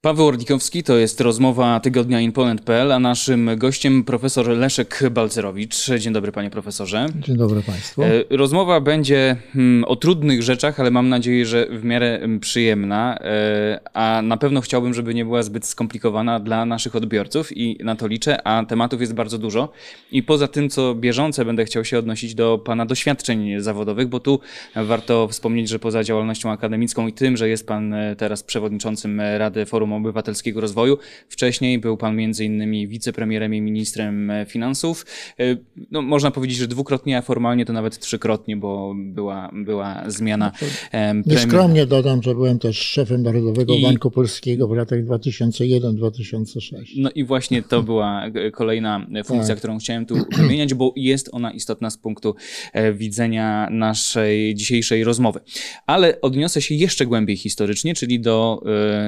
Paweł Orlikowski to jest rozmowa tygodnia InPoland.pl, a naszym gościem profesor Leszek Balcerowicz. Dzień dobry panie profesorze. Dzień dobry państwu. E, rozmowa będzie hmm, o trudnych rzeczach, ale mam nadzieję, że w miarę hmm, przyjemna, e, a na pewno chciałbym, żeby nie była zbyt skomplikowana dla naszych odbiorców i na to liczę, a tematów jest bardzo dużo. I poza tym, co bieżące, będę chciał się odnosić do pana doświadczeń zawodowych, bo tu warto wspomnieć, że poza działalnością akademicką i tym, że jest pan e, teraz przewodniczącym Rady Forum Obywatelskiego Rozwoju. Wcześniej był pan między innymi wicepremierem i ministrem finansów. E, no, można powiedzieć, że dwukrotnie, a formalnie to nawet trzykrotnie, bo była, była zmiana no Nieskromnie dodam, że byłem też szefem Narodowego I... Banku Polskiego w latach 2001-2006. No i właśnie to była kolejna funkcja, tak. którą chciałem tu wymieniać, bo jest ona istotna z punktu e, widzenia naszej dzisiejszej rozmowy. Ale odniosę się jeszcze głębiej historycznie, czyli do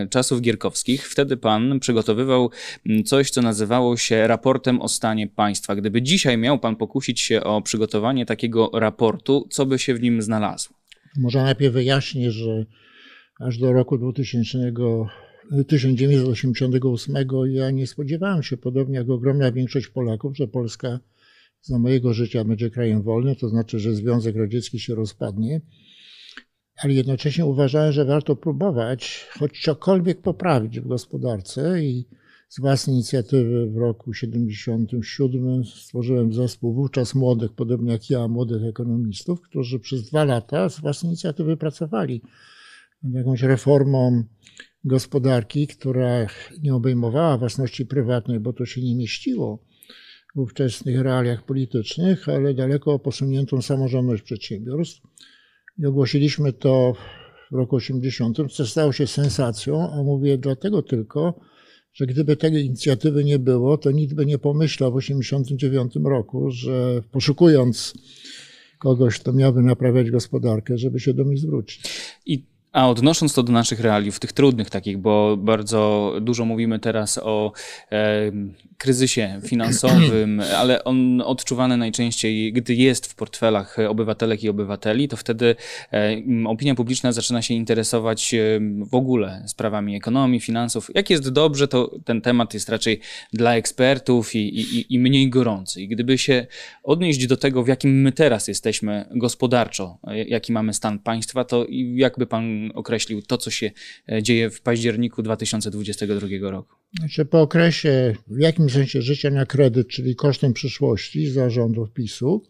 y, czasów gierkowskich Wtedy pan przygotowywał mm, coś, co nazywało się raportem o stanie państwa. Gdyby dzisiaj miał pan pokusić się o przygotowanie takiego raportu, co by się w nim znalazło? Może najpierw wyjaśnię, że aż do roku 2000 1988 ja nie spodziewałem się, podobnie jak ogromna większość Polaków, że Polska za mojego życia będzie krajem wolnym, to znaczy, że Związek Radziecki się rozpadnie ale jednocześnie uważałem, że warto próbować choć cokolwiek poprawić w gospodarce i z własnej inicjatywy w roku 77 stworzyłem zespół wówczas młodych, podobnie jak ja, młodych ekonomistów, którzy przez dwa lata z własnej inicjatywy pracowali nad jakąś reformą gospodarki, która nie obejmowała własności prywatnej, bo to się nie mieściło w ówczesnych realiach politycznych, ale daleko posuniętą samorządność przedsiębiorstw i ogłosiliśmy to w roku 80, co stało się sensacją, a mówię dlatego tylko, że gdyby tej inicjatywy nie było, to nikt by nie pomyślał w 89 roku, że poszukując kogoś, kto miałby naprawiać gospodarkę, żeby się do mnie zwrócić. I a odnosząc to do naszych realiów, tych trudnych takich, bo bardzo dużo mówimy teraz o e, kryzysie finansowym, ale on odczuwany najczęściej, gdy jest w portfelach obywatelek i obywateli, to wtedy opinia publiczna zaczyna się interesować w ogóle sprawami ekonomii, finansów. Jak jest dobrze, to ten temat jest raczej dla ekspertów i, i, i mniej gorący. I gdyby się odnieść do tego, w jakim my teraz jesteśmy gospodarczo, e, jaki mamy stan państwa, to jakby pan określił to, co się e, dzieje w październiku 2022 roku? Znaczy po okresie w jakimś sensie życia na kredyt, czyli kosztem przyszłości zarządów PiSu,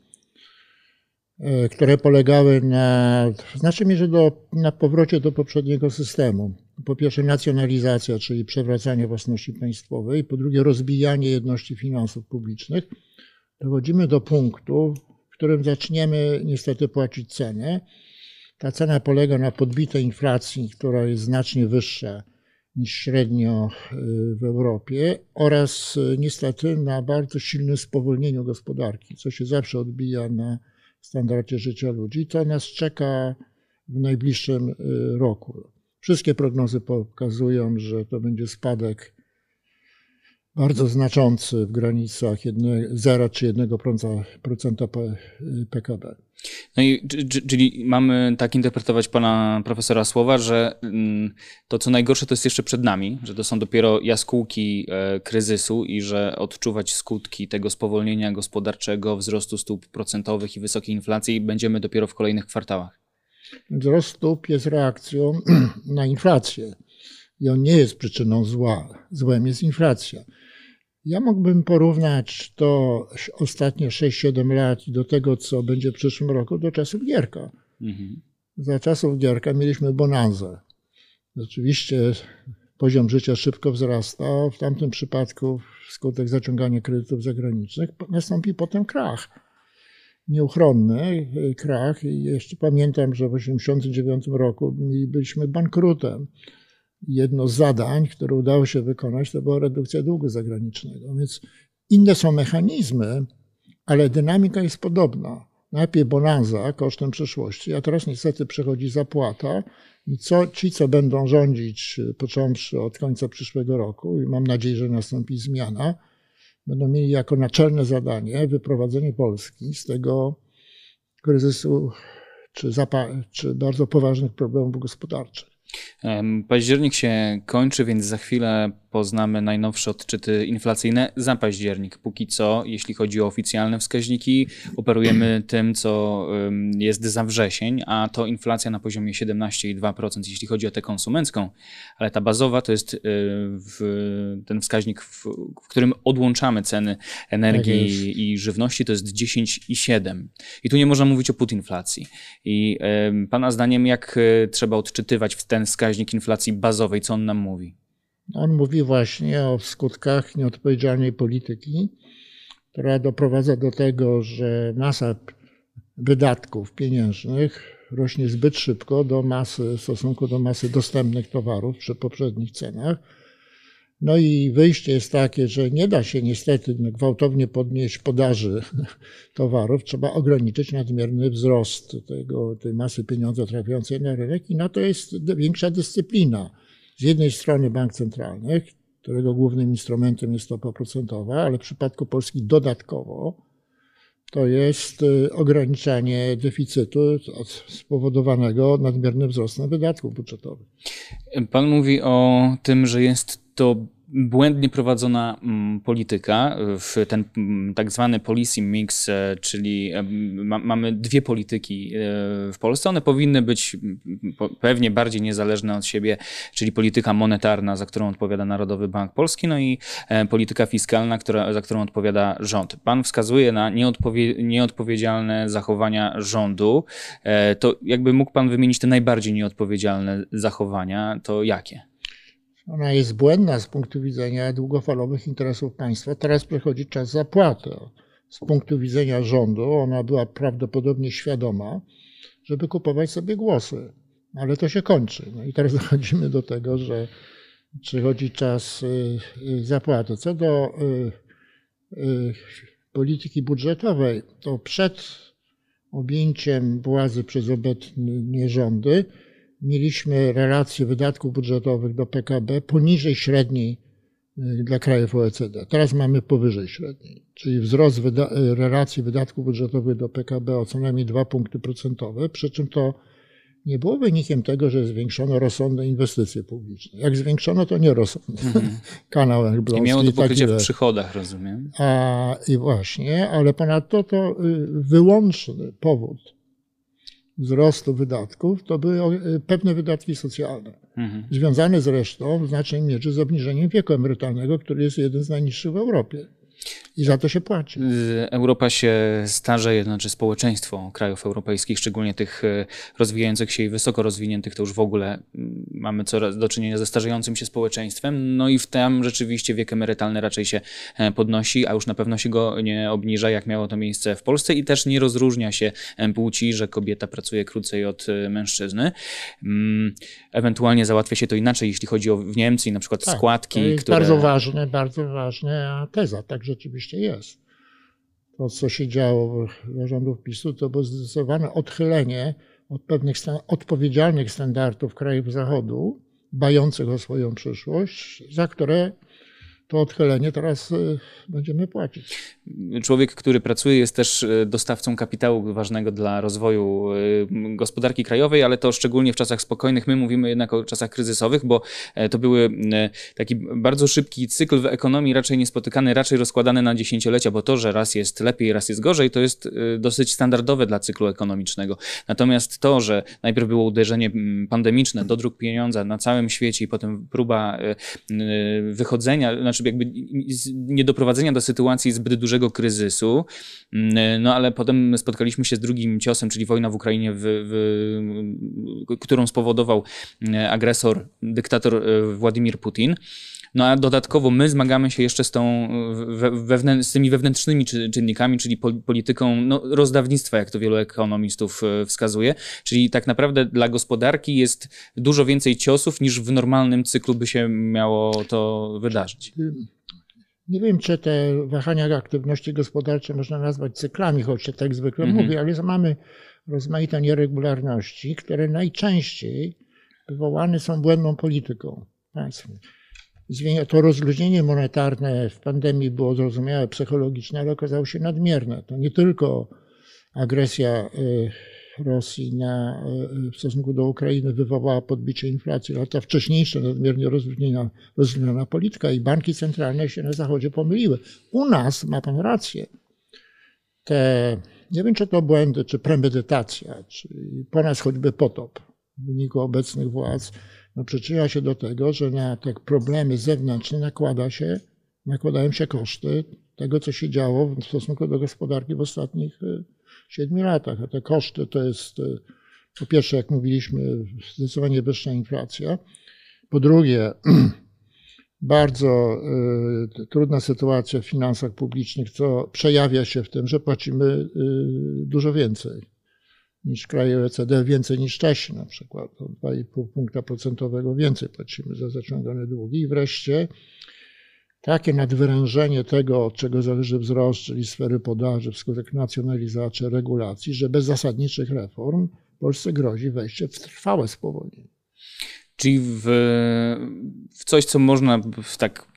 e, które polegały na w znacznej mierze do, na powrocie do poprzedniego systemu. Po pierwsze nacjonalizacja, czyli przewracanie własności państwowej, po drugie rozbijanie jedności finansów publicznych. Dochodzimy do punktu, w którym zaczniemy niestety płacić cenę ta cena polega na podbitej inflacji, która jest znacznie wyższa niż średnio y, w Europie oraz y, niestety na bardzo silnym spowolnieniu gospodarki, co się zawsze odbija na standardzie życia ludzi. To nas czeka w najbliższym y, roku. Wszystkie prognozy pokazują, że to będzie spadek bardzo znaczący w granicach 0 czy 1% PKB. No i czyli mamy tak interpretować pana profesora słowa, że mm, to co najgorsze to jest jeszcze przed nami, że to są dopiero jaskółki e, kryzysu i że odczuwać skutki tego spowolnienia gospodarczego, wzrostu stóp procentowych i wysokiej inflacji będziemy dopiero w kolejnych kwartałach. Wzrost stóp jest reakcją na inflację i on nie jest przyczyną zła. Złem jest inflacja. Ja mógłbym porównać to ostatnie 6-7 lat do tego, co będzie w przyszłym roku, do czasów Gierka. Mhm. Za czasów Gierka mieliśmy bonanzę. Rzeczywiście poziom życia szybko wzrasta. W tamtym przypadku, wskutek zaciągania kredytów zagranicznych, nastąpi potem krach. Nieuchronny krach. I jeszcze pamiętam, że w 1989 roku byliśmy bankrutem jedno z zadań, które udało się wykonać, to była redukcja długu zagranicznego. Więc inne są mechanizmy, ale dynamika jest podobna. Najpierw bonanza kosztem przyszłości, a teraz niestety przychodzi zapłata i co, ci, co będą rządzić, począwszy od końca przyszłego roku, i mam nadzieję, że nastąpi zmiana, będą mieli jako naczelne zadanie wyprowadzenie Polski z tego kryzysu czy, czy bardzo poważnych problemów gospodarczych. Październik się kończy, więc za chwilę poznamy najnowsze odczyty inflacyjne za październik. Póki co, jeśli chodzi o oficjalne wskaźniki, operujemy tym, co jest za wrzesień, a to inflacja na poziomie 17,2%, jeśli chodzi o tę konsumencką, ale ta bazowa to jest y, ten wskaźnik, w, w którym odłączamy ceny energii tak i żywności, to jest 10,7. I tu nie można mówić o putinflacji. I Pana zdaniem, jak y, trzeba odczytywać ten wskaźnik inflacji bazowej, co on nam mówi? On mówi właśnie o skutkach nieodpowiedzialnej polityki, która doprowadza do tego, że masa wydatków pieniężnych rośnie zbyt szybko do masy, w stosunku do masy dostępnych towarów przy poprzednich cenach. No i wyjście jest takie, że nie da się niestety gwałtownie podnieść podaży towarów, trzeba ograniczyć nadmierny wzrost tego, tej masy pieniądza trafiającej na rynek i na to jest większa dyscyplina z jednej strony bank centralny, którego głównym instrumentem jest stopa procentowa, ale w przypadku Polski dodatkowo to jest y, ograniczanie deficytu spowodowanego nadmiernym wzrostem wydatków budżetowych. Pan mówi o tym, że jest to błędnie prowadzona mm, polityka, w ten mm, tak zwany policy mix, e, czyli e, ma, mamy dwie polityki e, w Polsce. One powinny być mm, pewnie bardziej niezależne od siebie, czyli polityka monetarna, za którą odpowiada Narodowy Bank Polski, no i polityka fiskalna, która, za którą odpowiada rząd. Pan wskazuje na nieodpowie, nieodpowiedzialne zachowania rządu. To jakby mógł pan wymienić te najbardziej nieodpowiedzialne zachowania, to jakie? Ona jest błędna z punktu widzenia długofalowych interesów państwa. Teraz przychodzi czas zapłaty. Z punktu widzenia rządu ona była prawdopodobnie świadoma, żeby kupować sobie głosy. Ale to się kończy. No i teraz dochodzimy do tego, że przychodzi czas y, y, zapłaty. Co do y, polityki budżetowej, to przed objęciem władzy przez obecnie rządy mieliśmy relację wydatków budżetowych do PKB poniżej średniej y, dla krajów OECD. Teraz mamy powyżej średniej, czyli wzrost wyda relacji wydatków budżetowych do PKB o co najmniej 2 punkty procentowe, przy czym to nie było wynikiem tego, że zwiększono rozsądne inwestycje publiczne. Jak zwiększono, to nie rozsądne. -hmm. Kanał Elbląski. I miało to pokrycie w przychodach, rozumiem. A, I właśnie, ale ponadto to y, wyłączny powód wzrostu wydatków, to były e, pewne wydatki socjalne, mhm. związane zresztą w znacznej mierze z obniżeniem wieku emerytalnego, który jest jeden z najniższych w Europie. I za to się płaci. Europa się starzeje, znaczy społeczeństwo krajów europejskich, szczególnie tych e, rozwijających się i wysoko rozwiniętych, to już w ogóle mm, mamy coraz do czynienia ze starzejącym się społeczeństwem. No i w tym rzeczywiście wiek emerytalny raczej się e, podnosi, a już na pewno się go nie obniża, jak miało to miejsce w Polsce i też nie rozróżnia się e, płci, że kobieta pracuje krócej od mężczyzny. Mm, ewentualnie załatwia się to inaczej, jeśli chodzi o w Niemcy na przykład tak, składki. To jest które... bardzo ważne, bardzo ważna teza, tak rzeczywiście jest. To, co się działo w rządów PiSu, to było zdecydowane odchylenie od pewnych odpowiedzialnych standardów krajów Zachodu, bających o swoją przyszłość, za które to odchylenie teraz y, będziemy płacić. Człowiek, który pracuje, jest też y, dostawcą kapitału ważnego dla rozwoju y, gospodarki krajowej, ale to szczególnie w czasach spokojnych. My mówimy jednak o czasach kryzysowych, bo e, to były taki bardzo szybki cykl w ekonomii, raczej niespotykany, raczej rozkładany na dziesięciolecia, bo to, że raz jest lepiej, raz jest gorzej, to jest dosyć standardowe dla cyklu ekonomicznego. Natomiast to, że najpierw było uderzenie pandemiczne, dodruk pieniądza na całym świecie i potem próba wychodzenia, znaczy jakby niedoprowadzenia do sytuacji zbyt dużego kryzysu, mm, no ale potem spotkaliśmy się z drugim ciosem, czyli wojna w Ukrainie, w, w, którą spowodował mm, agresor, dyktator e, Władimir Putin. No a dodatkowo my zmagamy się jeszcze z, tą, wewnę, z tymi wewnętrznymi czynnikami, czyli polityką no, rozdawnictwa, jak to wielu ekonomistów e, wskazuje. Czyli tak naprawdę dla gospodarki jest dużo więcej ciosów niż w normalnym cyklu by się miało to wydarzyć. Nie wiem, czy te wahania aktywności gospodarczej można nazwać cyklami, choć się tak zwykle mhm. mówi, ale mamy rozmaite nieregularności, które najczęściej wywołane są błędną polityką państwa to rozluźnienie monetarne w pandemii było zrozumiałe, psychologiczne, ale okazało się nadmierne. To nie tylko agresja y, Rosji na, w stosunku do Ukrainy wywołała podbicie inflacji, ale ta wcześniejsza, nadmiernie rozwiniona, rozwiniona polityka i banki centralne się na Zachodzie pomyliły. U nas, ma pan rację, te, nie wiem czy to błędy, czy premedytacja, czy po nas choćby potop w wyniku obecnych władz, no przyczynia się do tego, że na te problemy zewnętrzne nakłada się, nakładają się koszty tego, co się działo w stosunku do gospodarki w ostatnich y, siedmiu latach. A te koszty to jest y, po pierwsze, jak mówiliśmy, zdecydowanie wyższa inflacja. Po drugie, bardzo y, trudna sytuacja w finansach publicznych, co przejawia się w tym, że płacimy y, dużo więcej niż kraje OECD, więcej niż Czesi na przykład. O 2,5 punkta procentowego więcej płacimy za zaciągane długi. I wreszcie takie nadwyrężenie tego, od czego zależy wzrost, czyli sfery podaży wskutek nacjonalizacji, regulacji, że bez zasadniczych reform Polsce grozi wejście w trwałe spowolnienie. Czyli w, w coś, co można w tak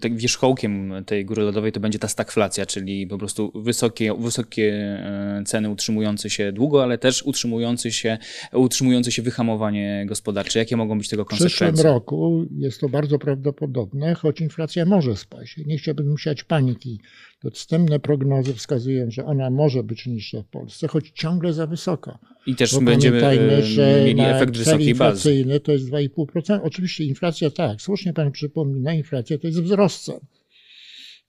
tak wierzchołkiem tej góry lodowej to będzie ta stagflacja, czyli po prostu wysokie, wysokie e, ceny utrzymujące się długo, ale też utrzymujące się, utrzymujące się wyhamowanie gospodarcze. Jakie mogą być tego konsekwencje? W przyszłym roku jest to bardzo prawdopodobne, choć inflacja może spaść. Nie chciałbym siać paniki. To wstępne prognozy wskazują, że ona może być niższa w Polsce, choć ciągle za wysoka. I też Bo będziemy e, że mieli efekt wysokiej bazy. to jest 2,5%. Oczywiście inflacja tak, słusznie pan przypomina, inflacja to jest wzrost cen.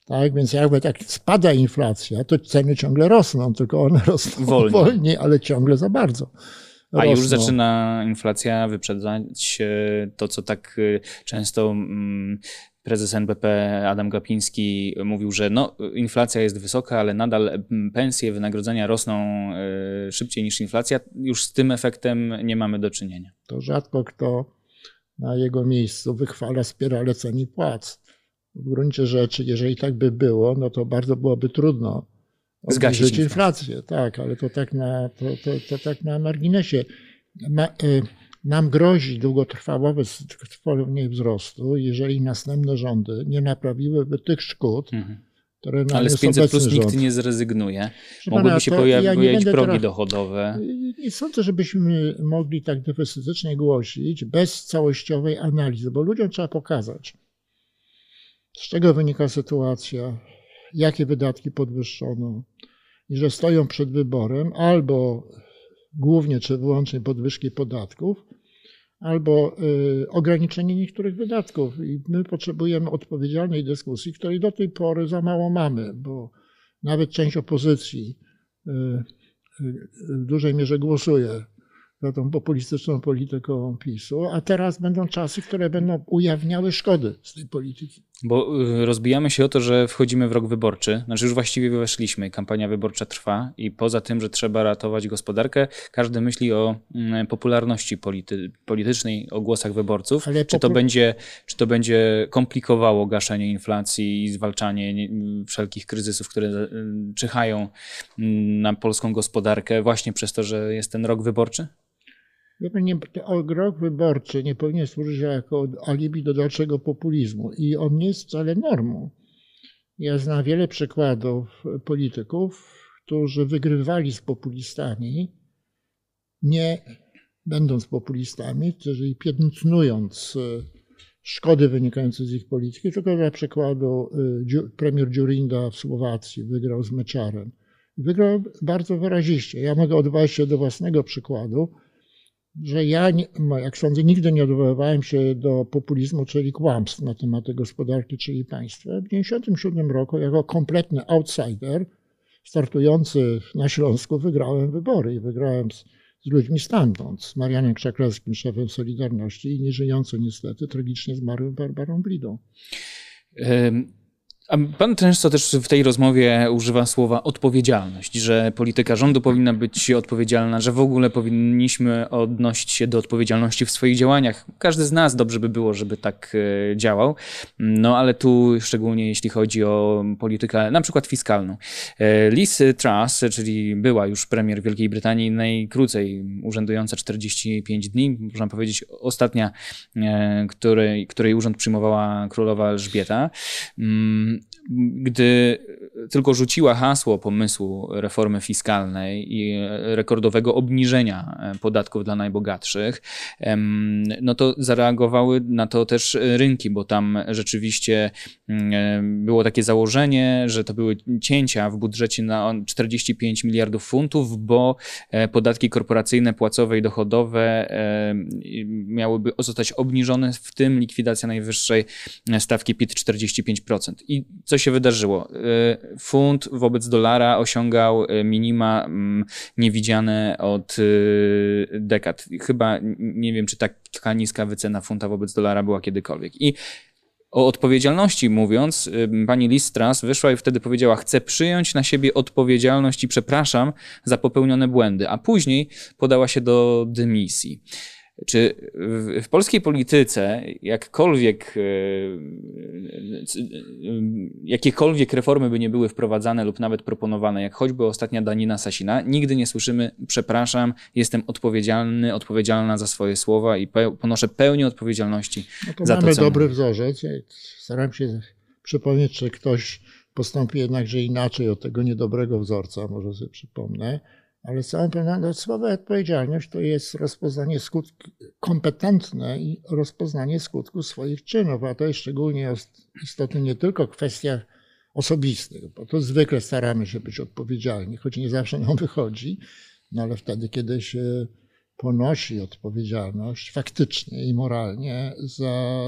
Tak, więc jakby tak spada inflacja, to ceny ciągle rosną, tylko one rosną wolniej, wolniej ale ciągle za bardzo. Rosną. A już zaczyna inflacja wyprzedzać to, co tak y, często mm, prezes NBP Adam Gapiński mówił, że no, inflacja jest wysoka, ale nadal pensje, wynagrodzenia rosną y, szybciej niż inflacja. Już z tym efektem nie mamy do czynienia. To rzadko kto na jego miejscu wychwala spiralę cen i płac. W gruncie rzeczy, jeżeli tak by było, no to bardzo byłoby trudno zgasić inflację. Tak, ale to tak na, to, to, to tak na marginesie. Ma, y, nam grozi długotrwałowe spowolnienie wzrostu, jeżeli następne rządy nie naprawiłyby tych szkód, mhm. które nam Ale z 500 plus nikt nie zrezygnuje. Mogłyby się pojawić ja progi teraz, dochodowe. Nie sądzę, żebyśmy mogli tak deficytycznie głosić bez całościowej analizy, bo ludziom trzeba pokazać, z czego wynika sytuacja, jakie wydatki podwyższono i że stoją przed wyborem albo głównie czy wyłącznie podwyżki podatków, albo y, ograniczenie niektórych wydatków. I my potrzebujemy odpowiedzialnej dyskusji, której do tej pory za mało mamy, bo nawet część opozycji y, y, w dużej mierze głosuje za tą populistyczną polityką PiSu, a teraz będą czasy, które będą ujawniały szkody z tej polityki. Bo y, rozbijamy się o to, że wchodzimy w rok wyborczy, znaczy już właściwie weszliśmy, kampania wyborcza trwa i poza tym, że trzeba ratować gospodarkę, każdy myśli o mm, popularności polity, politycznej, o głosach wyborców. Ale czy, to będzie, czy to będzie komplikowało gaszenie inflacji i zwalczanie wszelkich kryzysów, które y, czyhają mm, na polską gospodarkę właśnie przez to, że jest ten rok wyborczy? Nie, rok wyborczy nie powinien służyć jako alibi do dalszego populizmu i on nie jest wcale normą. Ja znam wiele przykładów polityków, którzy wygrywali z populistami, nie będąc populistami, czyli piętnując e, szkody wynikające z ich polityki, tylko dla przykładu e, premier Dziurinda w Słowacji wygrał z Meczarem. Wygrał bardzo wyraziście. Ja mogę odwołać się do własnego przykładu że ja, jak sądzę, nigdy nie odwoływałem się do populizmu, czyli kłamstw na temat gospodarki, czyli państwa. W 1997 roku, jako kompletny outsider, startujący na Śląsku, wygrałem wybory i wygrałem z, z ludźmi stamtąd, z Marianem Krzaklewskim, szefem Solidarności i nieżyjącym niestety, tragicznie zmarłym Barbarą Blidą. A pan często też w tej rozmowie używa słowa odpowiedzialność, że polityka rządu powinna być odpowiedzialna, że w ogóle powinniśmy odnosić się do odpowiedzialności w swoich działaniach. Każdy z nas dobrze by było, żeby tak e, działał. No ale tu szczególnie jeśli chodzi o politykę na przykład fiskalną. E, Liz Truss, czyli była już premier Wielkiej Brytanii, najkrócej urzędująca 45 dni, można powiedzieć ostatnia, e, której, której urząd przyjmowała królowa Elżbieta mm, gdy tylko rzuciła hasło pomysłu reformy fiskalnej i rekordowego obniżenia podatków dla najbogatszych, no to zareagowały na to też rynki, bo tam rzeczywiście mm, było takie założenie, że to były cięcia w budżecie na 45 miliardów funtów, bo podatki korporacyjne, płacowe i dochodowe miałyby zostać obniżone, w tym likwidacja najwyższej stawki PIT 45%. I co się wydarzyło? Y, funt wobec dolara osiągał y, minima mm, niewidziane od y, dekad. Chyba nie wiem, czy taka niska wycena funta wobec dolara była kiedykolwiek. I o odpowiedzialności mówiąc, pani Listras wyszła i wtedy powiedziała: Chcę przyjąć na siebie odpowiedzialność i przepraszam za popełnione błędy, a później podała się do dymisji. Czy w, w, polskiej polityce jakkolwiek, e, jakiekolwiek reformy by nie były wprowadzane lub nawet proponowane, jak choćby ostatnia danina Sasina, nigdy nie słyszymy przepraszam, jestem odpowiedzialny, odpowiedzialna za swoje słowa i ponoszę pełnię odpowiedzialności no to za mamy to, co dobry wzorzec. Staram się przypomnieć, czy ktoś postąpi jednakże inaczej od tego niedobrego wzorca, może sobie przypomnę ale całą pewnością odpowiedzialność to jest rozpoznanie skutków, kompetentne i rozpoznanie skutków swoich czynów, a to jest szczególnie istotne nie tylko w kwestiach osobistych, bo to zwykle staramy się być odpowiedzialni, choć nie zawsze nam wychodzi, no ale wtedy, kiedy się ponosi odpowiedzialność faktycznie i moralnie za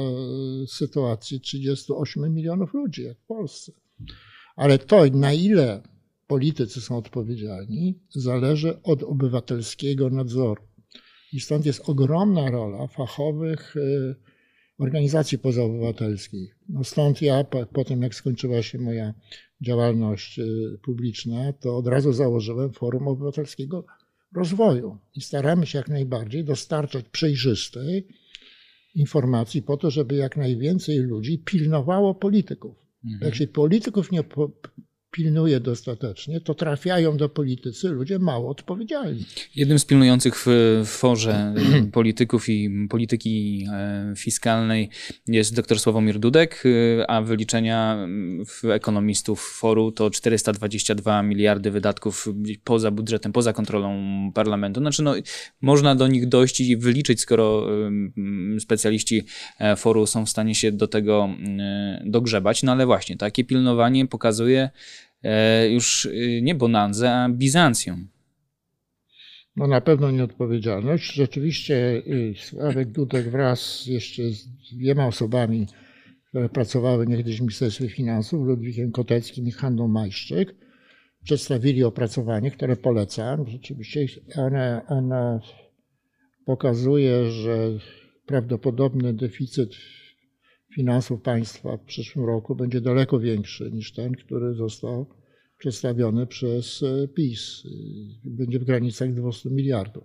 sytuację 38 milionów ludzi, jak w Polsce. Ale to, na ile politycy są odpowiedzialni, zależy od obywatelskiego nadzoru. I stąd jest ogromna rola fachowych y, organizacji pozaobywatelskich. No stąd ja, po tym jak skończyła się moja działalność y, publiczna, to od razu założyłem Forum Obywatelskiego Rozwoju i staramy się jak najbardziej dostarczać przejrzystej informacji po to, żeby jak najwięcej ludzi pilnowało polityków. Mhm. Jak się polityków nie pilnuje dostatecznie, to trafiają do politycy ludzie mało odpowiedzialni. Jednym z pilnujących w, forze polityków i polityki e, fiskalnej jest dr Sławomir Dudek, e, a wyliczenia ekonomistów foru to 422 miliardy wydatków poza budżetem, poza kontrolą parlamentu. Znaczy, no, można do nich dojść i wyliczyć, skoro specjaliści e, foru są w stanie się do tego dogrzebać. No ale właśnie, takie pilnowanie pokazuje, już y, nie Bonanzę, a Bizancjum. No na pewno nieodpowiedzialność. Rzeczywiście y, Sławek Dudek wraz jeszcze z dwiema osobami, które pracowały niegdyś w Ministerstwie Finansów, Ludwikiem Koteckim i Hanną Majszczyk, przedstawili opracowanie, które polecam. Rzeczywiście one pokazuje, że prawdopodobny deficyt finansów państwa w przyszłym roku będzie daleko większy niż ten, który został przedstawiony przez e, PiS. Będzie w granicach 200 miliardów.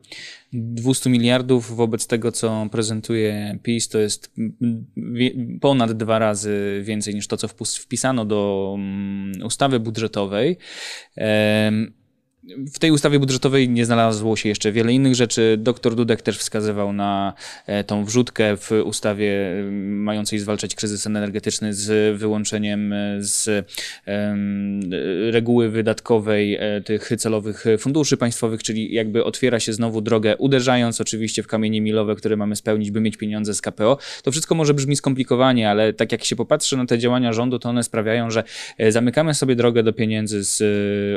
200 miliardów wobec tego, co prezentuje PiS, to jest ponad dwa razy więcej niż to, co wpisano do mm, ustawy budżetowej. W tej ustawie budżetowej nie znalazło się jeszcze wiele innych rzeczy. Doktor Dudek też wskazywał na e, tą wrzutkę w ustawie mającej zwalczać kryzys energetyczny z wyłączeniem e, z reguły wydatkowej e, tych celowych funduszy państwowych, czyli jakby otwiera się znowu drogę, uderzając oczywiście w kamienie milowe, które mamy spełnić, by mieć pieniądze z KPO. To wszystko może brzmi skomplikowanie, ale tak jak się popatrzy na te działania rządu, to one sprawiają, że zamykamy sobie drogę do pieniędzy z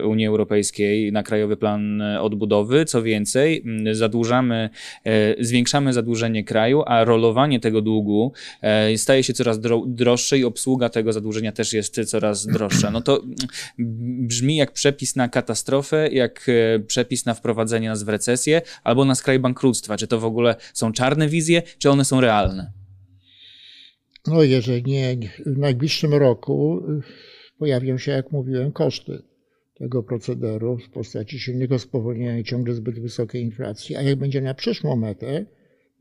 Unii Europejskiej na Krajowy Plan Odbudowy. Co więcej, zadłużamy, e, zwiększamy zadłużenie kraju, a rolowanie tego długu e, staje się coraz droższe i obsługa tego zadłużenia też jest coraz droższa. No to brzmi jak przepis na katastrofę, jak e, przepis na wprowadzenie nas w recesję albo na skraj bankructwa. Czy to w ogóle są czarne wizje, czy one są realne? No jeżeli nie w najbliższym roku pojawią się, jak mówiłem, koszty tego procederu w postaci silnego spowolnienia i ciągle zbyt wysokiej inflacji, a jak będzie na przyszłą metę,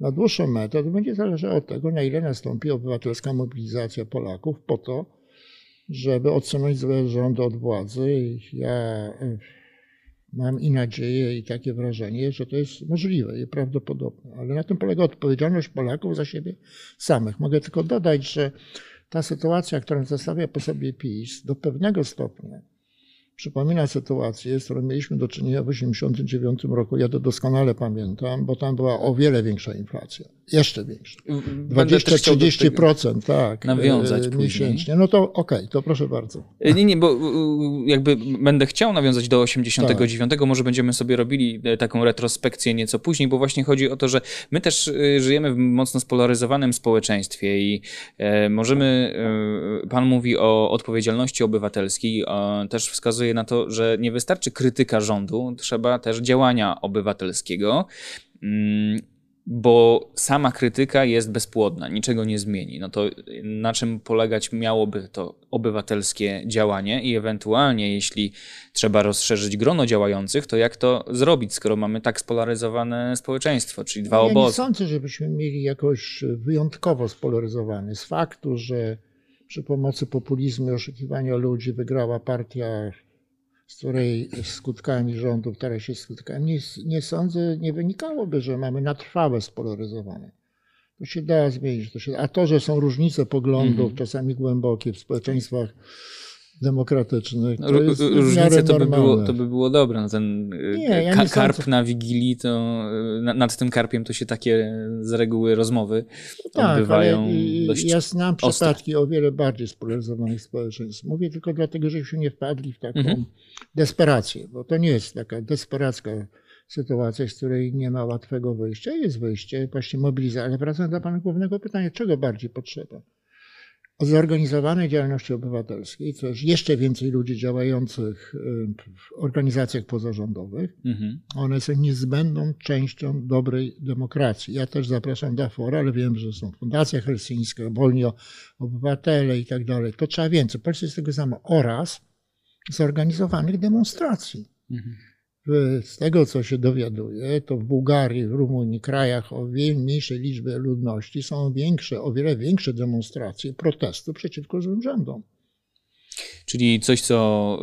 na dłuższą metę, to będzie zależało od tego, na ile nastąpi obywatelska mobilizacja Polaków po to, żeby odsunąć złe rządy od władzy. Ja e, mam i nadzieję, i takie wrażenie, że to jest możliwe i prawdopodobne. Ale na tym polega odpowiedzialność Polaków za siebie samych. Mogę tylko dodać, że ta sytuacja, którą zostawia po sobie PiS, do pewnego stopnia przypomina sytuację, z którą mieliśmy do czynienia w 1989 roku. Ja to doskonale pamiętam, bo tam była o wiele większa inflacja. Jeszcze większa. 20-30%, tak. Nawiązać e, miesięcznie. No to okej, okay, to proszę bardzo. E, nie, nie, bo jakby będę chciał nawiązać do 89, tak. może będziemy sobie robili e, taką retrospekcję nieco później, bo właśnie chodzi o to, że my też żyjemy w mocno spolaryzowanym społeczeństwie i możemy, pan mówi o odpowiedzialności obywatelskiej, też wskazuje wskazuje na to, że nie wystarczy krytyka rządu, trzeba też działania obywatelskiego. Bo sama krytyka jest bezpłodna, niczego nie zmieni. No to na czym polegać miałoby to obywatelskie działanie i ewentualnie, jeśli trzeba rozszerzyć grono działających, to jak to zrobić, skoro mamy tak spolaryzowane społeczeństwo, czyli dwa ja obozy? Nie sądzę, żebyśmy mieli jakoś wyjątkowo spolaryzowany. Z faktu, że przy pomocy populizmu i oszukiwania ludzi wygrała partia z której skutkami rządów, teraz się skutkami, nie, nie sądzę, nie wynikałoby, że mamy na trwałe spolaryzowane. To się da zmienić. To się, a to, że są różnice poglądów, mm -hmm. czasami głębokie w społeczeństwach demokratycznych. To jest Różnice to by, było, to by było dobre. No ten nie, ja ka karp sądzę. na Wigilii, to y, nad tym karpiem to się takie z reguły rozmowy tak, odbywają dość Ja znam ostre. przypadki o wiele bardziej spolaryzowanych społeczeństw. Mówię tylko dlatego, żebyśmy nie wpadli w taką mhm. desperację, bo to nie jest taka desperacka sytuacja, z której nie ma łatwego wyjścia. Jest wyjście, właśnie mobilizacja. Ale wracam do Pana głównego pytania, czego bardziej potrzeba? O zorganizowanej działalności obywatelskiej, to jest jeszcze więcej ludzi działających y, w organizacjach pozarządowych. Mhm. One są niezbędną częścią dobrej demokracji. Ja też zapraszam do fora, ale wiem, że są Fundacja Helsińska, Wolni Obywatele i tak dalej. To trzeba więcej. Polsce jest tego samo. Oraz zorganizowanych demonstracji. Mhm z tego, co się dowiaduję, to w Bułgarii, w Rumunii, krajach o mniejszej liczbie ludności są większe, o wiele większe demonstracje protestu przeciwko złym rządom. Czyli coś, co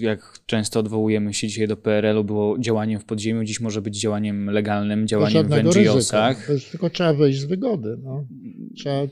y, jak często odwołujemy się dzisiaj do PRL-u, było działaniem w podziemiu, dziś może być działaniem legalnym, działaniem w NGO-sach. Tylko trzeba wejść z wygody. No. Trzeba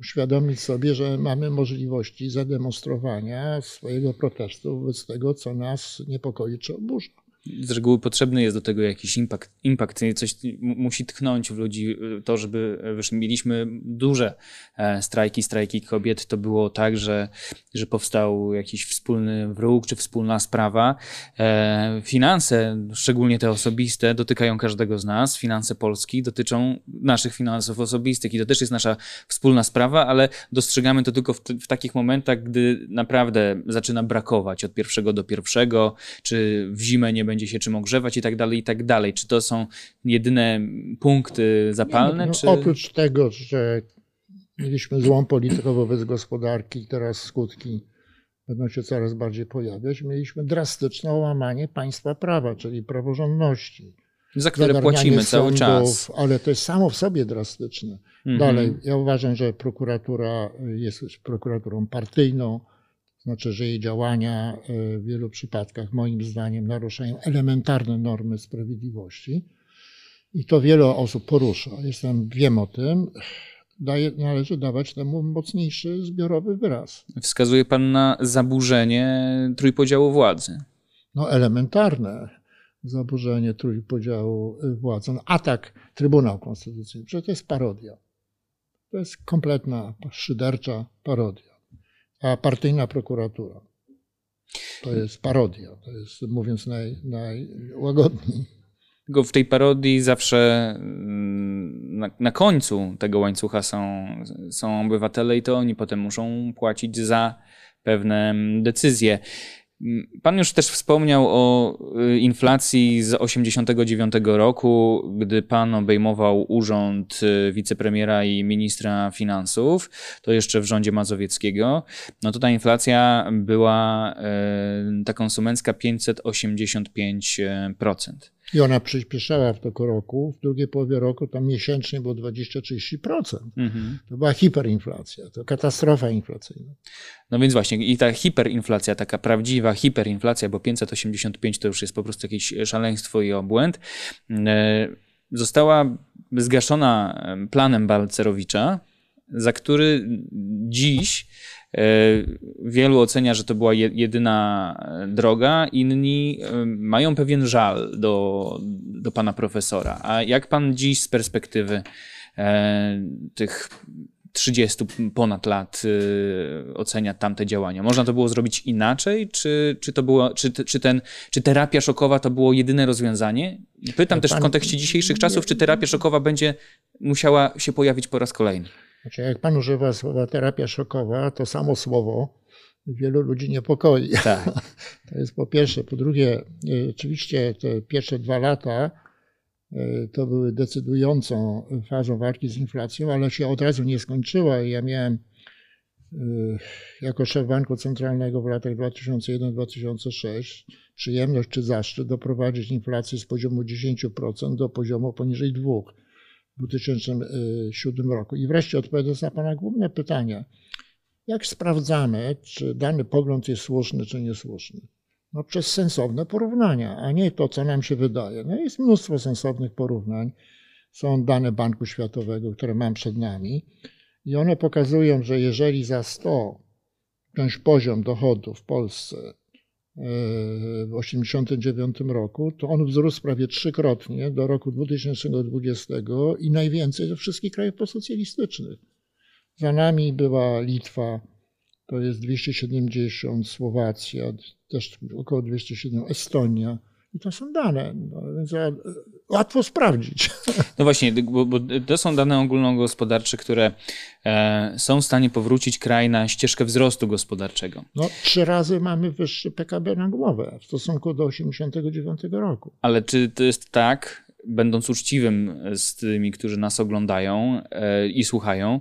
uświadomić sobie, że mamy możliwości zademonstrowania swojego protestu wobec tego, co nas niepokoi czy oburza z reguły potrzebny jest do tego jakiś impact, impact coś musi tknąć w ludzi y, to, żeby, wiesz, mieliśmy duże e, strajki, strajki kobiet, to było tak, że, że powstał jakiś wspólny wróg, czy wspólna sprawa. E, finanse, szczególnie te osobiste, dotykają każdego z nas, finanse Polski dotyczą naszych finansów osobistych i to też jest nasza wspólna sprawa, ale dostrzegamy to tylko w, w takich momentach, gdy naprawdę zaczyna brakować od pierwszego do pierwszego, czy w zimę nie będzie się czym ogrzewać i tak dalej, i tak dalej. Czy to są jedyne punkty zapalne? No, czy... Oprócz tego, że mieliśmy złą politykę wobec gospodarki, teraz skutki będą się coraz bardziej pojawiać, mieliśmy drastyczne łamanie państwa prawa, czyli praworządności. Za które płacimy cały czas. Ale to jest samo w sobie drastyczne. Mhm. Dalej, ja uważam, że prokuratura jest prokuraturą partyjną, znaczy, że jej działania e, w wielu przypadkach, moim zdaniem, naruszają elementarne normy sprawiedliwości. I to wiele osób porusza. Jestem, wiem o tym. Daje, należy dawać temu mocniejszy zbiorowy wyraz. Wskazuje Pan na zaburzenie trójpodziału władzy. No, elementarne zaburzenie trójpodziału władzy. No, atak Trybunał Konstytucyjny. Przecież to jest parodia. To jest kompletna, szydercza parodia a partyjna prokuratura. To jest parodia, to jest mówiąc naj, najłagodniej. Tylko w tej parodii zawsze mm, na, na, końcu tego łańcucha są, są obywatele i to oni potem muszą płacić za pewne decyzje. Pan już też wspomniał o y, inflacji z 1989 roku, gdy pan obejmował urząd y, wicepremiera i ministra finansów, to jeszcze w rządzie Mazowieckiego. No to ta inflacja była ta konsumencka 585%. I ona przyspieszała w toku roku. W drugiej połowie roku tam miesięcznie było 20-30%. Mhm. To była hiperinflacja, to katastrofa inflacyjna. No więc właśnie, i ta hiperinflacja, taka prawdziwa hiperinflacja, bo 585 to już jest po prostu jakieś szaleństwo i obłęd, e, została zgaszona planem Balcerowicza, za który dziś Wielu ocenia, że to była jedyna droga, inni mają pewien żal do, do pana profesora. A jak pan dziś z perspektywy tych 30 ponad lat y, ocenia tamte działania. Można to było zrobić inaczej, czy, czy, to było, czy, czy, ten, czy terapia szokowa to było jedyne rozwiązanie? Pytam też w kontekście dzisiejszych czasów, czy terapia szokowa będzie musiała się pojawić po raz kolejny? Znaczy, jak pan używa słowa terapia szokowa, to samo słowo wielu ludzi niepokoi. Tak. To jest po pierwsze. Po drugie, y, oczywiście te pierwsze dwa lata E, to były decydującą fazą walki z inflacją, ale się od razu nie skończyła ja miałem e, jako szef Banku Centralnego w latach 2001-2006 przyjemność czy zaszczyt doprowadzić inflację z poziomu 10% do poziomu poniżej 2% w 2007 roku. I wreszcie odpowiadając na Pana główne pytanie, jak sprawdzamy, czy dany pogląd jest słuszny, czy niesłuszny? no, przez sensowne porównania, a nie to, co nam się wydaje. No, jest mnóstwo sensownych porównań. Są dane Banku Światowego, które mam przed nami, i one pokazują, że jeżeli za 100 wziąć poziom dochodu w Polsce w 1989 roku, to on wzrósł prawie trzykrotnie do roku 2020 i najwięcej ze wszystkich krajów posocjalistycznych. Za nami była Litwa, to jest 270, Słowacja też około 270, Estonia. I to są dane, no, więc łatwo sprawdzić. No właśnie, bo, bo, to są dane ogólnogozpodarcze, które e, są w stanie powrócić kraj na ścieżkę wzrostu gospodarczego. No, trzy razy mamy wyższy PKB na głowę w stosunku do 1989 roku. Ale czy to jest tak, będąc uczciwym z tymi, którzy nas oglądają e, i słuchają,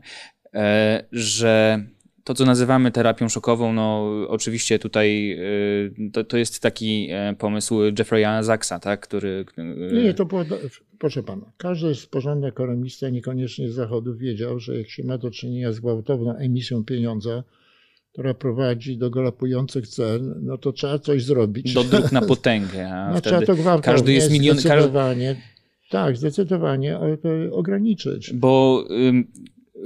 e, że to, co nazywamy terapią szokową, no oczywiście tutaj y, to, to jest taki e, pomysł Jeffrey'a Zaxa, tak, który... Nie, nie, to było, proszę pana, każdy porządny ekonomista, niekoniecznie z zachodu, wiedział, że jak się ma do czynienia z gwałtowną emisją pieniądza, która prowadzi do galopujących cen, no to trzeba coś zrobić. Do dróg na potęgę. A no, trzeba to gwałtownie, każdy jest milion, zdecydowanie, tak, zdecydowanie ograniczyć. Bo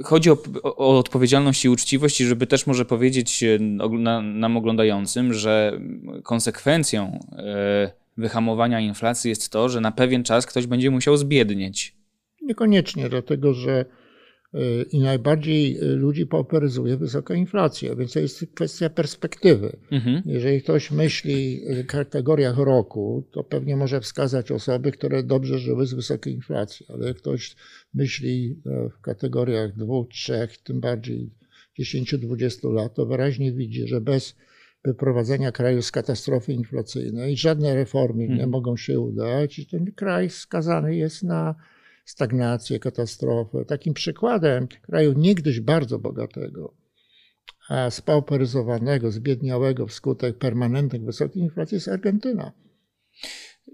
chodzi o, o, odpowiedzialność i uczciwość i żeby też może powiedzieć e, nam oglądającym, że konsekwencją e, wyhamowania inflacji jest to, że na pewien czas ktoś będzie musiał zbiednieć. Niekoniecznie, dlatego że i najbardziej y, ludzi pauperyzuje wysoka inflacja, więc to jest kwestia perspektywy. Mhm. Jeżeli ktoś myśli w kategoriach roku, to pewnie może wskazać osoby, które dobrze żyły z wysokiej inflacji, ale jak ktoś myśli e, w kategoriach dwóch, trzech, tym bardziej 10-20 lat, to wyraźnie widzi, że bez wyprowadzenia kraju z katastrofy inflacyjnej żadne reformy mhm. nie mogą się udać i ten kraj skazany jest na stagnację, katastrofę. Takim przykładem kraju niegdyś bardzo bogatego, a spauperyzowanego, zbiedniałego wskutek permanentnych wysokich inflacji jest Argentyna.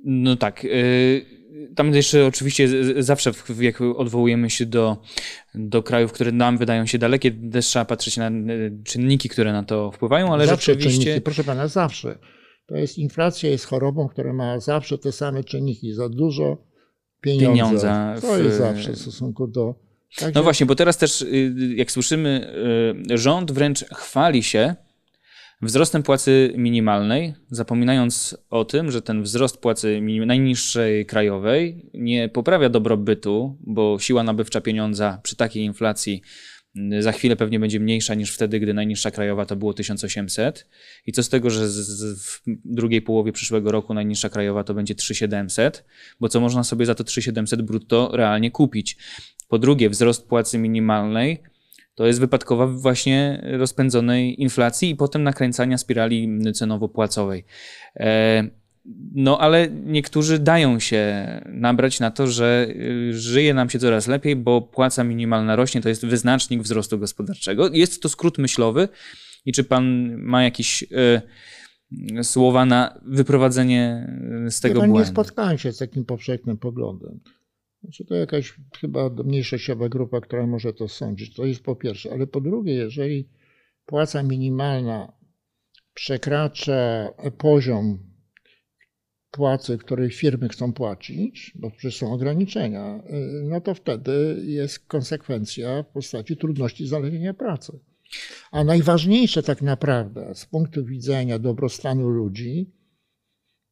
No tak. Y, tam jeszcze oczywiście zawsze, jak odwołujemy się do, do krajów, które nam wydają się dalekie, też trzeba patrzeć na y, czynniki, które na to wpływają, ale zawsze rzeczywiście... Czynniki, proszę pana, zawsze. To jest inflacja, jest chorobą, która ma zawsze te same czynniki. Za dużo, pieniądze. pieniądza. W... To jest zawsze w stosunku do. Także... No właśnie, bo teraz też, y, jak słyszymy, y, rząd wręcz chwali się wzrostem płacy minimalnej, zapominając o tym, że ten wzrost płacy najniższej krajowej nie poprawia dobrobytu, bo siła nabywcza pieniądza przy takiej inflacji za chwilę pewnie będzie mniejsza niż wtedy, gdy najniższa krajowa to było 1800. I co z tego, że z, z, w drugiej połowie przyszłego roku najniższa krajowa to będzie 3700, bo co można sobie za to 3700 brutto realnie kupić. Po drugie, wzrost płacy minimalnej to jest wypadkowa właśnie rozpędzonej inflacji i potem nakręcania spirali cenowo-płacowej. E, no, ale niektórzy dają się nabrać na to, że y, żyje nam się coraz lepiej, bo płaca minimalna rośnie, to jest wyznacznik wzrostu gospodarczego. Jest to skrót myślowy. I czy pan ma jakieś y, słowa na wyprowadzenie y, z tego ja błędu? Nie spotkałem się z takim powszechnym poglądem. Znaczy to jakaś chyba mniejszościowa grupa, która może to sądzić. To jest po pierwsze. Ale po drugie, jeżeli płaca minimalna przekracza poziom płacy, której firmy chcą płacić, bo przecież są ograniczenia, y, no to wtedy jest konsekwencja w postaci trudności znalezienia pracy. A najważniejsze tak naprawdę z punktu widzenia dobrostanu ludzi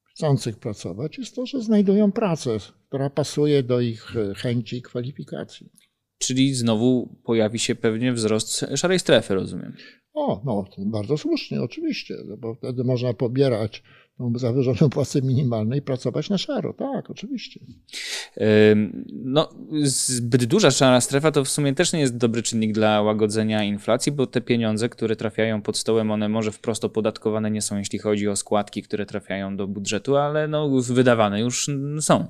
chcących pracować jest to, że znajdują pracę, która pasuje do ich chęci i kwalifikacji. Czyli znowu pojawi się pewnie wzrost szarej strefy, rozumiem. O, no, bardzo słusznie, oczywiście, no bo wtedy można pobierać tą zawyżoną płacę minimalną i pracować na szaro. Tak, oczywiście. No, zbyt duża szara strefa to w sumie też nie jest dobry czynnik dla łagodzenia inflacji, bo te pieniądze, które trafiają pod stołem, one może wprost opodatkowane nie są, jeśli chodzi o składki, które trafiają do budżetu, ale no, wydawane już są.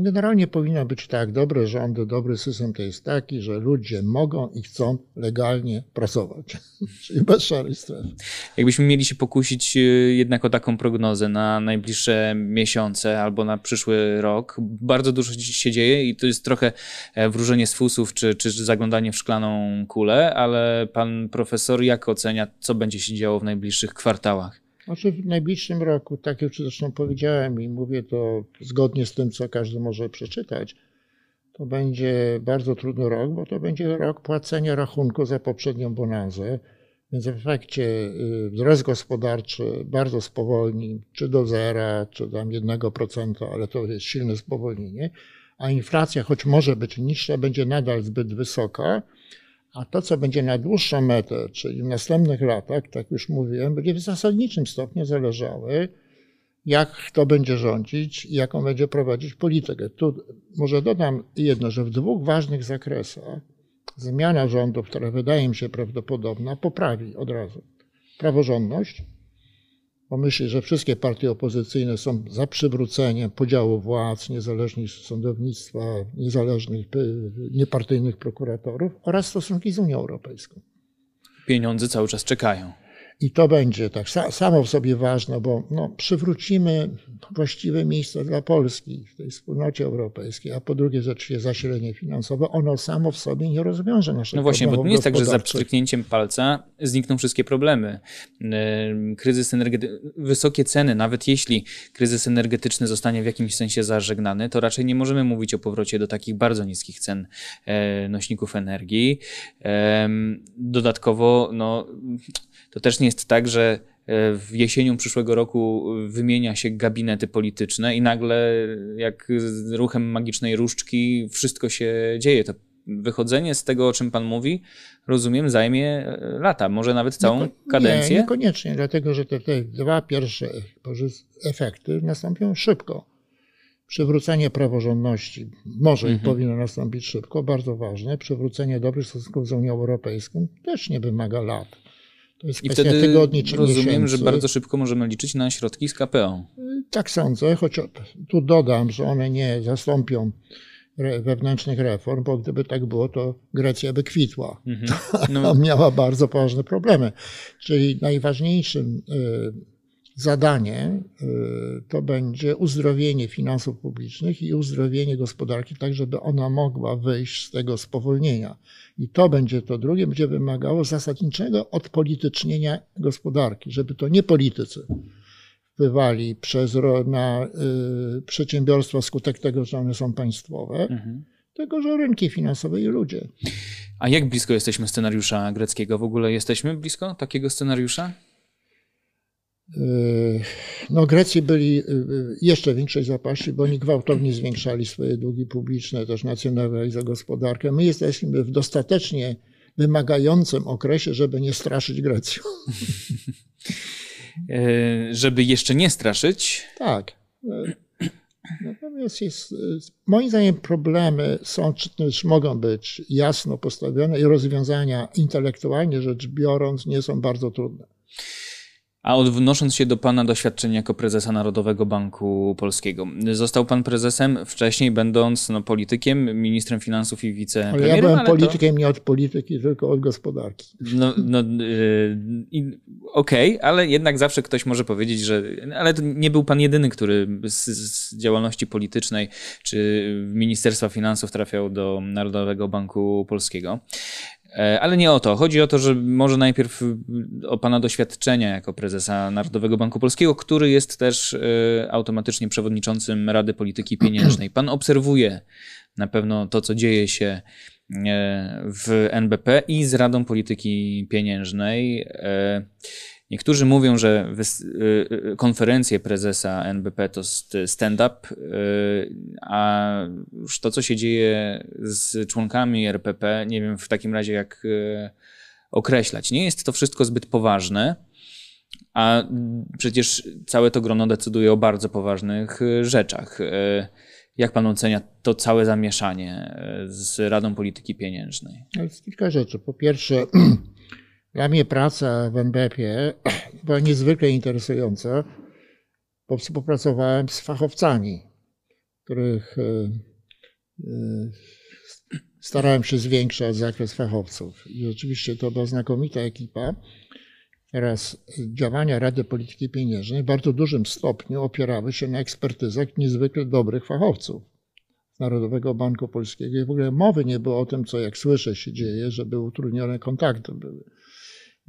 Generalnie powinno być tak, dobre rządy, dobry system to jest taki, że ludzie mogą i chcą legalnie pracować, czyli bez szarej strefy. Jakbyśmy mieli się pokusić y, jednak o taką prognozę na najbliższe miesiące albo na przyszły rok, bardzo dużo się dzieje i to jest trochę e, wróżenie z fusów czy, czy zaglądanie w szklaną kulę, ale pan profesor jak ocenia, co będzie się działo w najbliższych kwartałach? Znaczy w najbliższym roku, tak jak zresztą powiedziałem i mówię to zgodnie z tym, co każdy może przeczytać, to będzie bardzo trudny rok, bo to będzie rok płacenia rachunku za poprzednią bonanzę. Więc w efekcie y, wzrost gospodarczy bardzo spowolni, czy do zera, czy tam 1%, ale to jest silne spowolnienie, a inflacja, choć może być niższa, będzie nadal zbyt wysoka a to, co będzie na dłuższą metę, czyli w następnych latach, tak już mówiłem, będzie w zasadniczym stopniu zależały, jak kto będzie rządzić i jaką będzie prowadzić politykę. Tu może dodam jedno, że w dwóch ważnych zakresach zmiana rządu, która wydaje mi się prawdopodobna, poprawi od razu praworządność pomyśleć, że wszystkie partie opozycyjne są za przywróceniem podziału władz, niezależnych sądownictwa, niezależnych, niepartyjnych prokuratorów oraz stosunki z Unią Europejską. Pieniądze cały czas czekają. I to będzie tak samo w sobie ważne, bo no, przywrócimy właściwe miejsce dla Polski w tej wspólnocie europejskiej, a po drugie rzeczywiście zasilenie finansowe, ono samo w sobie nie rozwiąże naszych No właśnie, bo to nie jest tak, że za pstryknięciem palca znikną wszystkie problemy. Kryzys energetyczny, wysokie ceny, nawet jeśli kryzys energetyczny zostanie w jakimś sensie zażegnany, to raczej nie możemy mówić o powrocie do takich bardzo niskich cen e, nośników energii. Dodatkowo, no to też nie jest tak, że e, w jesienią przyszłego roku wymienia się gabinety polityczne i nagle, jak z ruchem magicznej różdżki, wszystko się dzieje. To wychodzenie z tego, o czym Pan mówi, rozumiem, zajmie e, lata, może nawet całą nie, kadencję? Nie, niekoniecznie, dlatego że te, te dwa pierwsze efekty nastąpią szybko. Przywrócenie praworządności może mhm. i powinno nastąpić szybko, bardzo ważne. Przywrócenie dobrych stosunków z Unią Europejską też nie wymaga lat. To jest I wtedy tygodni czy rozumiem, miesięcy. że bardzo szybko możemy liczyć na środki z KPO. Tak sądzę, choć tu dodam, że one nie zastąpią wewnętrznych reform, bo gdyby tak było, to Grecja by kwitła. Mhm. No. miała bardzo poważne problemy. Czyli najważniejszym zadaniem y, to będzie uzdrowienie finansów publicznych i uzdrowienie gospodarki, tak żeby ona mogła wyjść z tego spowolnienia. I to będzie to drugie, będzie wymagało zasadniczego odpolitycznienia gospodarki, żeby to nie politycy wpływali przez, na y, przedsiębiorstwa skutek tego, że one są państwowe, mhm. tylko że rynki finansowe i ludzie. A jak blisko jesteśmy scenariusza greckiego? W ogóle jesteśmy blisko takiego scenariusza? Yy, no, Grecy byli yy, jeszcze większej zapaści, bo oni gwałtownie zwiększali swoje długi publiczne, też nacjonalizowali gospodarkę. My jesteśmy w dostatecznie wymagającym okresie, żeby nie straszyć Grecją. Yy, żeby jeszcze nie straszyć? Tak. Natomiast jest, moim zdaniem problemy są, czy też mogą być jasno postawione i rozwiązania intelektualnie rzecz biorąc nie są bardzo trudne. A odnosząc się do Pana doświadczenia jako prezesa Narodowego Banku Polskiego, został Pan prezesem wcześniej, będąc no, politykiem, ministrem finansów i wicepremierem. Ale ja byłem ale politykiem to... nie od polityki, tylko od gospodarki. No, no yy, okej, okay, ale jednak zawsze ktoś może powiedzieć, że ale nie był Pan jedyny, który z, z działalności politycznej czy Ministerstwa Finansów trafiał do Narodowego Banku Polskiego. E, ale nie o to. Chodzi o to, że może najpierw y, o Pana doświadczenia jako prezesa Narodowego Banku Polskiego, który jest też y, automatycznie przewodniczącym Rady Polityki Pieniężnej. Pan obserwuje na pewno to, co dzieje się w NBP i z Radą Polityki Pieniężnej. Niektórzy mówią, że konferencje prezesa NBP to stand-up, a już to, co się dzieje z członkami RPP, nie wiem w takim razie, jak określać. Nie jest to wszystko zbyt poważne, a przecież całe to grono decyduje o bardzo poważnych y, rzeczach. Y, jak pan ocenia to całe zamieszanie y, z Radą Polityki Pieniężnej? Jest kilka rzeczy. Po pierwsze, dla mnie praca w NBP była niezwykle interesująca, bo współpracowałem z fachowcami, których starałem się zwiększać zakres fachowców. I oczywiście to była znakomita ekipa. Teraz działania Rady Polityki Pieniężnej w bardzo dużym stopniu opierały się na ekspertyzach niezwykle dobrych fachowców Narodowego Banku Polskiego i w ogóle mowy nie było o tym, co jak słyszę się dzieje, żeby utrudnione kontakty były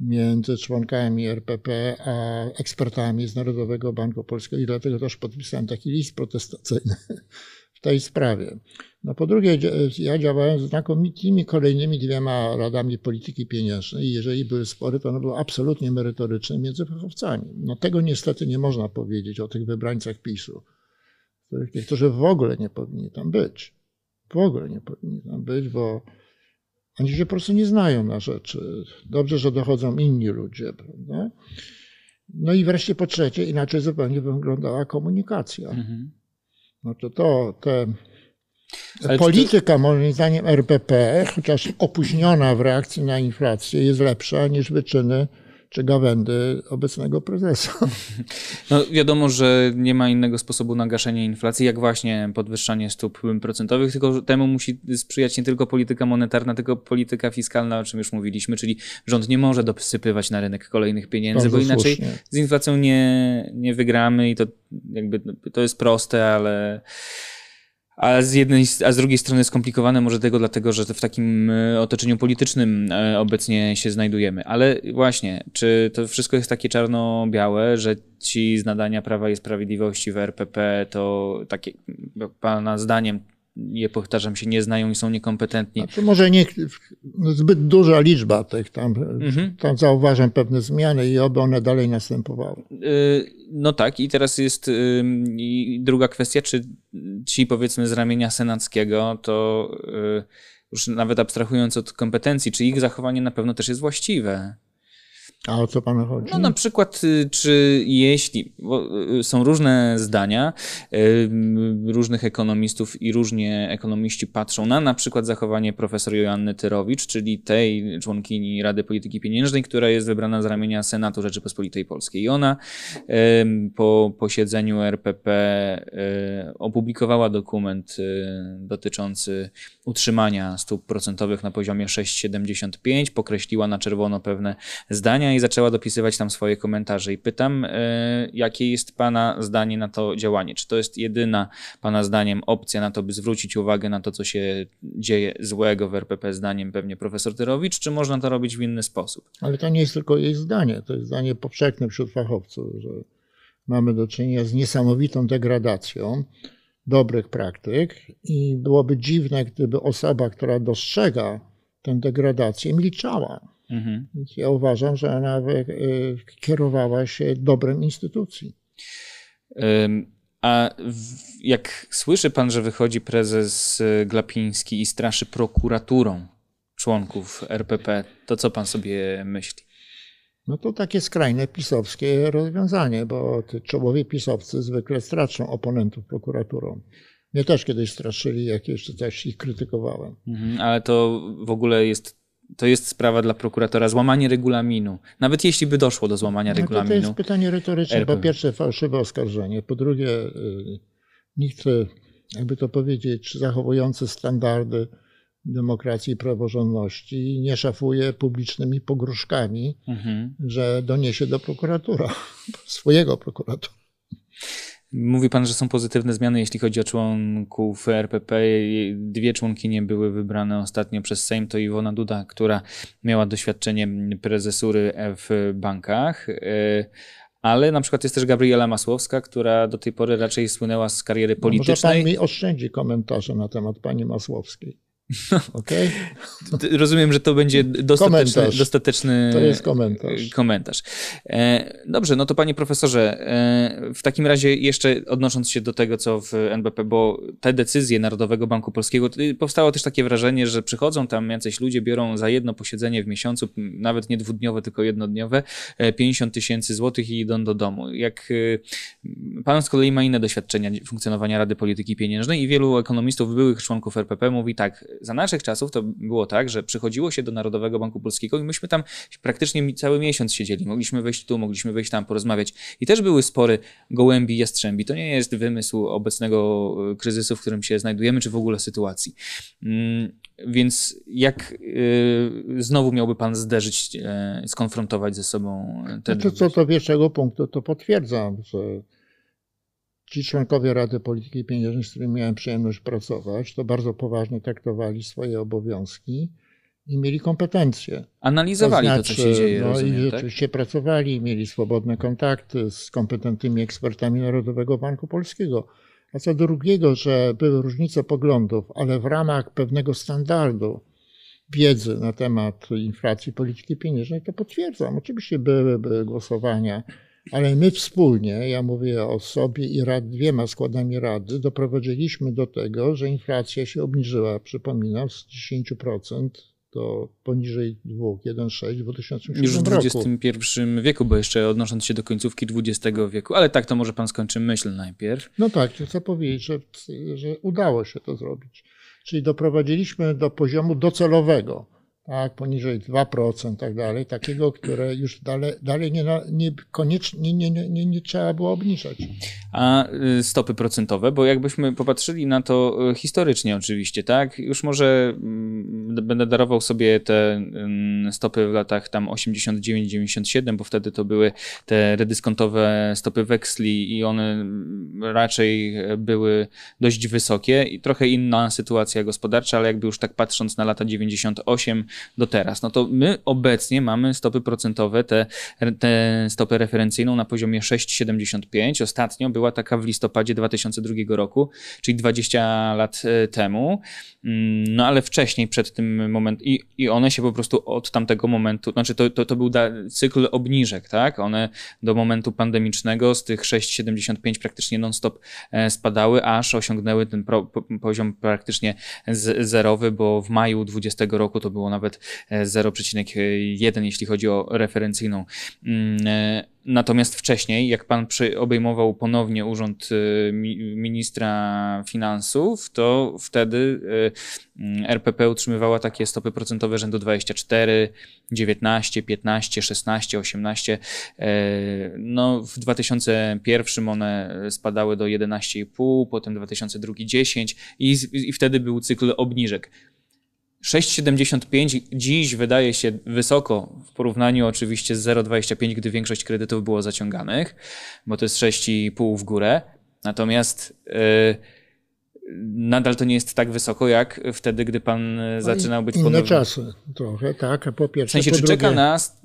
między członkami RPP a ekspertami z Narodowego Banku Polskiego i dlatego też podpisałem taki list protestacyjny w tej sprawie. No po drugie, ja działałem z znakomitymi kolejnymi dwiema radami polityki pieniężnej i jeżeli były spory, to one były absolutnie merytoryczne między fachowcami. No tego niestety nie można powiedzieć o tych wybrańcach PiSu, których niektórzy w ogóle nie powinni tam być. W ogóle nie powinni tam być, bo oni się po prostu nie znają na rzeczy. Dobrze, że dochodzą inni ludzie, prawda? No i wreszcie po trzecie, inaczej zupełnie wyglądała komunikacja. Mhm. No to to, te ale Polityka, moim zdaniem, RPP, chociaż opóźniona w reakcji na inflację, jest lepsza niż wyczyny czy gawędy obecnego prezesa. No wiadomo, że nie ma innego sposobu na gaszenie inflacji, jak właśnie podwyższanie stóp procentowych, tylko temu musi sprzyjać nie tylko polityka monetarna, tylko polityka fiskalna, o czym już mówiliśmy, czyli rząd nie może dosypywać na rynek kolejnych pieniędzy, Bardzo bo inaczej słusznie. z inflacją nie, nie wygramy i to jakby to jest proste, ale a z jednej, a z drugiej strony skomplikowane może tego dlatego, że w takim e, otoczeniu politycznym e, obecnie się znajdujemy. Ale właśnie, czy to wszystko jest takie czarno-białe, że ci z nadania Prawa i Sprawiedliwości w RPP to takie, pana zdaniem, nie powtarzam się, nie znają i są niekompetentni. Znaczy może nie, zbyt duża liczba tych tam, mhm. tam zauważam pewne zmiany i oby one dalej następowały. Y, no tak, i teraz jest y, druga kwestia, czy ci powiedzmy z ramienia senackiego, to y, już nawet abstrahując od kompetencji, czy ich zachowanie na pewno też jest właściwe. A o co panu chodzi? No na przykład, y, czy jeśli, y, są różne zdania y, różnych ekonomistów i różnie ekonomiści patrzą na na przykład zachowanie profesor Joanny Tyrowicz, czyli tej członkini Rady Polityki Pieniężnej, która jest wybrana z ramienia Senatu Rzeczypospolitej Polskiej. I ona po posiedzeniu RPP opublikowała dokument dotyczący utrzymania stóp procentowych na poziomie 6,75, pokreśliła na czerwono pewne zdania i zaczęła dopisywać tam swoje komentarze. I pytam, e, jakie jest Pana zdanie na to działanie? Czy to jest jedyna, Pana zdaniem, opcja na to, by zwrócić uwagę na to, co się dzieje złego w RPP, zdaniem pewnie profesor Tyrowicz, czy można to robić w inny sposób? Ale to nie jest tylko jej zdanie, to jest zdanie powszechne wśród fachowców, że mamy do czynienia z niesamowitą degradacją dobrych praktyk i byłoby dziwne, gdyby osoba, która dostrzega tę degradację, milczała. Mhm. Ja uważam, że ona e, kierowała się dobrem instytucji. A jak słyszy pan, że wychodzi prezes e, Glapiński i straszy prokuraturą członków RPP, to co pan sobie myśli? No to takie skrajne pisowskie rozwiązanie, bo czołowi pisowcy zwykle straszą oponentów prokuraturą. Mnie też kiedyś straszyli, jak jeszcze coś ich krytykowałem. Mhm, ale to w ogóle jest to jest sprawa dla prokuratora, złamanie regulaminu. Nawet jeśli by doszło do złamania no regulaminu. To jest pytanie retoryczne. RP. Po pierwsze fałszywe oskarżenie, po drugie y, nikt, jakby to powiedzieć, zachowujący standardy demokracji i praworządności nie szafuje publicznymi pogróżkami, mhm. że doniesie do prokuratora, swojego prokuratora. Mówi pan, że są pozytywne zmiany, jeśli chodzi o członków RPP. Dwie członkinie były wybrane ostatnio przez Sejm. To Iwona Duda, która miała doświadczenie prezesury w bankach. E, ale na przykład jest też Gabriela Masłowska, która do tej pory raczej słynęła z kariery politycznej. No może pan mi oszczędzi komentarze na temat pani Masłowskiej. Okay? Rozumiem, że to będzie dostateczny, dostateczny to jest komentarz. komentarz. E, dobrze, no to panie profesorze, e, w takim razie jeszcze odnosząc się do tego, co w NBP, bo te decyzje Narodowego Banku Polskiego, powstało też takie wrażenie, że przychodzą tam jacyś ludzie, biorą za jedno posiedzenie w miesiącu, nawet nie dwudniowe, tylko jednodniowe, 50 tysięcy złotych i idą do domu. Jak pan z kolei ma inne doświadczenia funkcjonowania Rady Polityki Pieniężnej i wielu ekonomistów, byłych członków RPP mówi tak, za naszych czasów to było tak, że przychodziło się do Narodowego Banku Polskiego i myśmy tam praktycznie cały miesiąc siedzieli. Mogliśmy wejść tu, mogliśmy wejść tam, porozmawiać. I też były spory gołębi, jastrzębi. To nie jest wymysł obecnego e, kryzysu, w którym się znajdujemy, czy w ogóle sytuacji. Mm, więc jak y, znowu miałby Pan zderzyć, y, skonfrontować ze sobą te. No to, co do pierwszego punktu, to potwierdzam, że ci członkowie Rady Polityki Pieniężnej, z którymi miałem przyjemność pracować, to bardzo poważnie traktowali swoje obowiązki i mieli kompetencje. Analizowali to, znaczy, to co się dzieje. No rozumiem, i tak? rzeczywiście tak? pracowali, mieli swobodne kontakty z kompetentnymi ekspertami Narodowego Banku Polskiego. A co drugiego, że były różnice poglądów, ale w ramach pewnego standardu wiedzy na temat inflacji polityki pieniężnej, to potwierdzam. Oczywiście były, były głosowania ale my wspólnie, ja mówię o sobie i rad, dwiema składami rady, doprowadziliśmy do tego, że inflacja się obniżyła, przypominam, z 10% do poniżej 2, 1,6 w 2007 Już w XXI wieku, bo jeszcze odnosząc się do końcówki XX wieku, ale tak to może pan skończy myśl najpierw. No tak, chcę powiedzieć, że, że udało się to zrobić. Czyli doprowadziliśmy do poziomu docelowego tak, poniżej 2%, tak dalej, takiego, które już dalej, dalej nie, nie, koniecznie nie, nie, nie, nie trzeba było obniżać. A y, stopy procentowe, bo jakbyśmy popatrzyli na to y, historycznie oczywiście, tak, już może mm, będę darował sobie te mm, stopy w latach tam 89-97, bo wtedy to były te redyskontowe stopy weksli i one mm, raczej były dość wysokie. I trochę inna sytuacja gospodarcza, ale jakby już tak patrząc na lata 98 do teraz. No to my obecnie mamy stopy procentowe, tę stopę referencyjną na poziomie 6,75. Ostatnio była taka w listopadzie 2002 roku, czyli 20 lat e, temu. Mm, no ale wcześniej, przed tym momentem, i, i one się po prostu od tamtego momentu, znaczy to, to, to był da, cykl obniżek, tak? One do momentu pandemicznego z tych 6,75 praktycznie non-stop e, spadały, aż osiągnęły ten pro, poziom praktycznie zerowy, bo w maju 20 roku to było nawet 0,1, e, jeśli chodzi o referencyjną mm, Natomiast wcześniej, jak pan obejmował ponownie urząd y, ministra finansów, to wtedy RPP utrzymywała takie stopy procentowe rzędu 24, 19, 15, 16, 18. No, w 2001 one spadały do 11,5, potem 2002 10 i, i wtedy był cykl obniżek. 6,75 dziś wydaje się wysoko w porównaniu oczywiście z 0,25, gdy większość kredytów było zaciąganych, bo to jest 6,5 w górę. Natomiast yy, nadal to nie jest tak wysoko, jak wtedy, gdy pan no zaczynał być inne ponownie. czasy trochę, tak. A po pierwsze, w sensie, czy drugie... czeka nas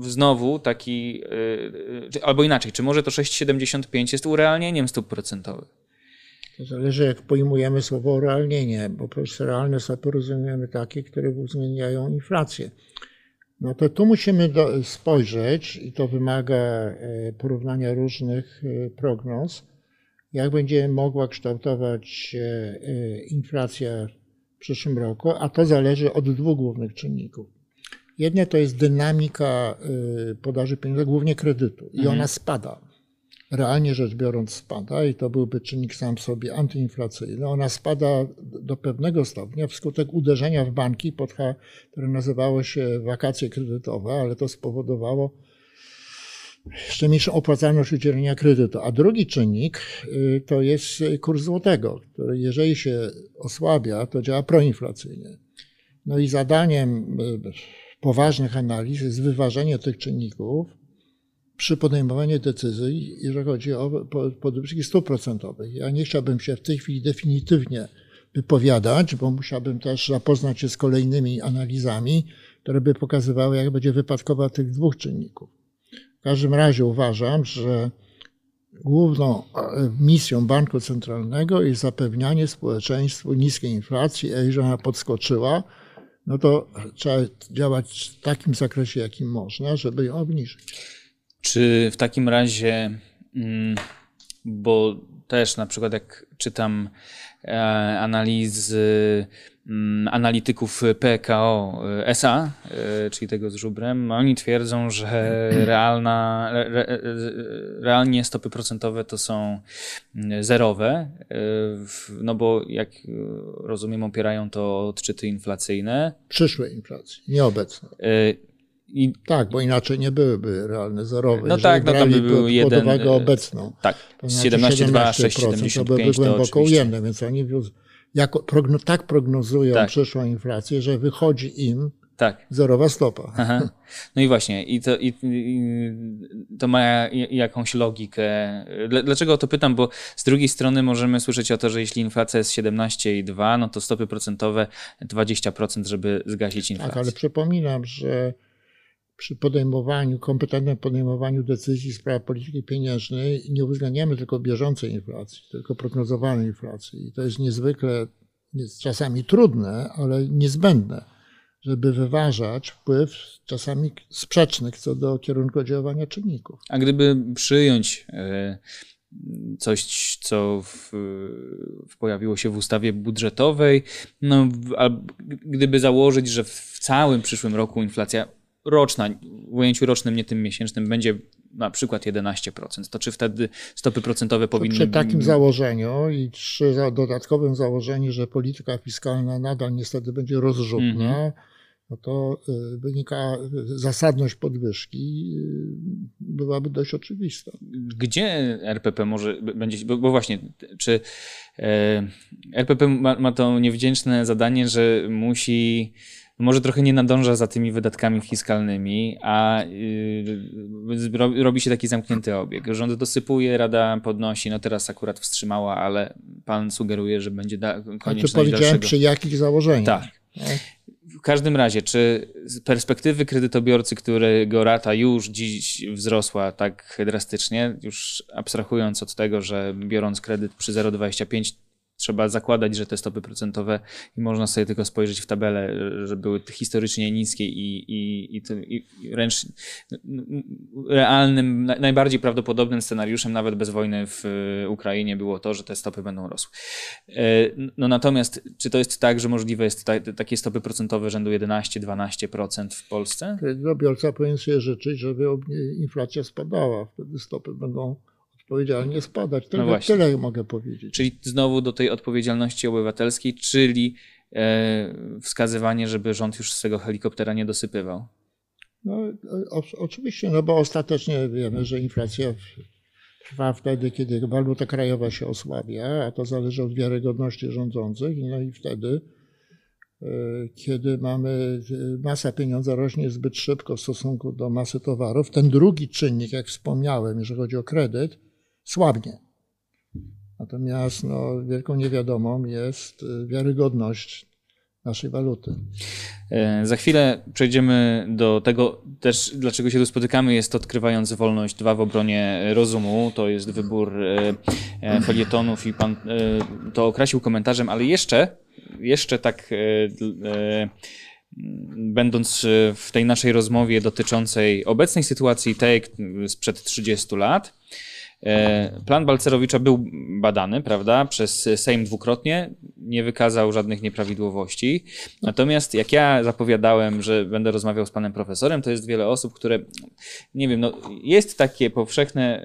znowu taki, yy, albo inaczej, czy może to 6,75 jest urealnieniem stóp procentowych? To zależy, jak pojmujemy słowo urealnienie, bo przez realne stopy rozumiemy takie, które uwzględniają inflację. No to tu musimy do, spojrzeć, i to wymaga e, porównania różnych e, prognoz, jak będzie mogła kształtować się e, inflacja w przyszłym roku, a to zależy od dwóch głównych czynników. Jedne to jest dynamika podaży pieniędzy, głównie kredytu, i mhm. ona spada realnie rzecz biorąc spada i to byłby czynnik sam w sobie antyinflacyjny. Ona spada do pewnego stopnia wskutek uderzenia w banki, pod, które nazywało się wakacje kredytowe, ale to spowodowało jeszcze mniejszą opłacalność udzielenia kredytu. A drugi czynnik y, to jest kurs złotego, który jeżeli się osłabia, to działa proinflacyjnie. No i zadaniem y, poważnych analiz jest wyważenie tych czynników, przy podejmowaniu decyzji, jeżeli chodzi o podwyżki stóp procentowych. Ja nie chciałbym się w tej chwili definitywnie wypowiadać, bo musiałbym też zapoznać się z kolejnymi analizami, które by pokazywały, jak będzie wypadkowa tych dwóch czynników. W każdym razie uważam, że główną e, misją banku centralnego jest zapewnianie społeczeństwu niskiej inflacji, a jeżeli ona podskoczyła, no to trzeba działać w takim zakresie, jakim można, żeby ją obniżyć. Czy w takim razie, mm, bo też na przykład jak czytam e, analizy mm, analityków PKO e, SA, e, czyli tego z żubrem, oni twierdzą, że realna, re, realnie stopy procentowe to są mm, zerowe, no bo jak rozumiem opierają to odczyty inflacyjne. Przyszłe inflacji, nieobecne. I, tak, bo inaczej nie byłyby realne zerowe. No tak, no to by był jeden... pod uwagę obecną. Tak, to znaczy 17,2, 6,75 to byłyby głęboko ujemne, więc oni jako, progno, tak prognozują tak. przyszłą inflację, że wychodzi im tak. zerowa stopa. Aha. No i właśnie, i to, i, i to ma jakąś logikę. Dlaczego o to pytam? Bo z drugiej strony możemy słyszeć o to, że jeśli inflacja jest 17,2, no to stopy procentowe 20%, żeby zgasić inflację. Tak, ale przypominam, że przy podejmowaniu, kompetentnym podejmowaniu decyzji w sprawach polityki pieniężnej nie uwzględniamy tylko bieżącej inflacji, tylko prognozowanej inflacji. I to jest niezwykle, jest czasami trudne, ale niezbędne, żeby wyważać wpływ czasami sprzecznych co do kierunku oddziaływania czynników. A gdyby przyjąć e, coś, co w pojawiło się w ustawie budżetowej, no, a gdyby założyć, że w całym przyszłym roku inflacja roczna, w ujęciu rocznym, nie tym miesięcznym, będzie na przykład 11%, to czy wtedy stopy procentowe powinny... Przy takim założeniu i przy dodatkowym założeniu, że polityka fiskalna nadal niestety będzie rozrzutna, mm -hmm. no to y, wynika, zasadność podwyżki y, byłaby dość oczywista. Gdzie RPP może będzie, bo, bo właśnie, czy e, RPP ma, ma to niewdzięczne zadanie, że musi może trochę nie nadąża za tymi wydatkami fiskalnymi, a yy, robi się taki zamknięty obieg. Rząd dosypuje, Rada podnosi, no teraz akurat wstrzymała, ale pan sugeruje, że będzie da, konieczność to powiedziałem dalszego... przy jakich założeniach. Tak. W każdym razie, czy z perspektywy kredytobiorcy, którego rata już dziś wzrosła tak drastycznie, już abstrahując od tego, że biorąc kredyt przy 0,25 trzeba zakładać, że te stopy procentowe i można sobie tylko spojrzeć w tabelę, że były historycznie niskie i, i, i, i wręcz realnym, najbardziej prawdopodobnym scenariuszem nawet bez wojny w Ukrainie było to, że te stopy będą rosły. E, no natomiast czy to jest tak, że możliwe jest ta, takie stopy procentowe rzędu 11-12% w Polsce? Kredytobiorca powinien sobie życzyć, żeby inflacja spadała, wtedy stopy będą odpowiedzialnie spadać. Tyle, no tyle mogę powiedzieć. Czyli znowu do tej odpowiedzialności obywatelskiej, czyli e, wskazywanie, żeby rząd już z tego helikoptera nie dosypywał. No, o, oczywiście, no bo ostatecznie wiemy, że inflacja trwa wtedy, kiedy waluta krajowa się osłabia, a to zależy od wiarygodności rządzących, no i wtedy, e, kiedy mamy e, masa pieniądza rośnie zbyt szybko w stosunku do masy towarów, ten drugi czynnik, jak wspomniałem, jeżeli chodzi o kredyt, słabnie. Natomiast no, wielką niewiadomą jest y, wiarygodność naszej waluty. E, za chwilę przejdziemy do tego też, dlaczego się tu spotykamy, jest odkrywając wolność dwa w obronie rozumu. To jest wybór e, e, felietonów i pan to określił komentarzem, ale jeszcze, jeszcze tak będąc w tej naszej rozmowie dotyczącej obecnej sytuacji tej sprzed 30 lat, plan Balcerowicza był badany, prawda, przez Sejm dwukrotnie, nie wykazał żadnych nieprawidłowości. Natomiast jak ja zapowiadałem, że będę rozmawiał z panem profesorem, to jest wiele osób, które, nie wiem, no, jest takie powszechne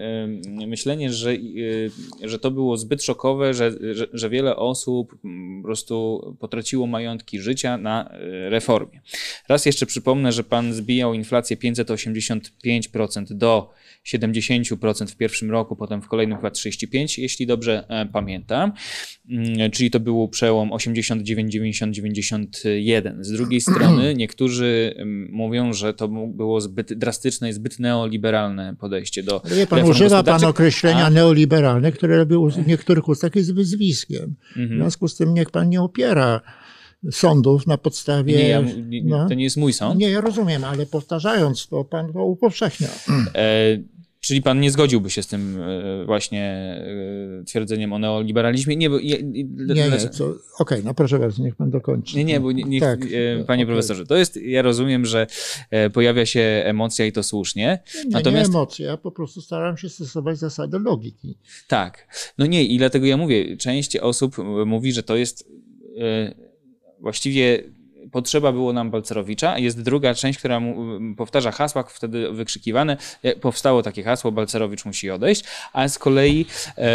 myślenie, że, e, że to było zbyt szokowe, że, że, że wiele osób po prostu potraciło majątki życia na e, reformie. Raz jeszcze przypomnę, że pan zbijał inflację 585% do 70% w pierwszym roku, potem w kolejnym chyba 35%, jeśli dobrze e, pamiętam. Mm, czyli to był przełom 89, 90, 91. Z drugiej strony niektórzy mm, mówią, że to było zbyt drastyczne i zbyt neoliberalne podejście do Wie pan, używa pan określenia a... neoliberalne, które było w niektórych ustach jest wyzwiskiem. W mhm. związku z tym niech pan nie opiera sądów na podstawie. Nie, ja, nie, no, to nie jest mój sąd. Nie, ja rozumiem, ale powtarzając to, pan to upowszechnia. E, Czyli pan nie zgodziłby się z tym e, właśnie e, twierdzeniem o neoliberalizmie? Nie, bo, nie, nie, nie Okej, okay, no proszę bardzo, niech pan dokończy. Nie, nie, bo nie, niech, tak, panie okay. profesorze, to jest, ja rozumiem, że pojawia się emocja i to słusznie. Nie, Natomiast... nie emocja, ja po prostu staram się stosować zasady logiki. Tak, no nie i dlatego ja mówię, część osób mówi, że to jest właściwie potrzeba było nam Balcerowicza. Jest druga część, która mu powtarza hasła wtedy wykrzykiwane. E, powstało takie hasło, Balcerowicz musi odejść, a z kolei e,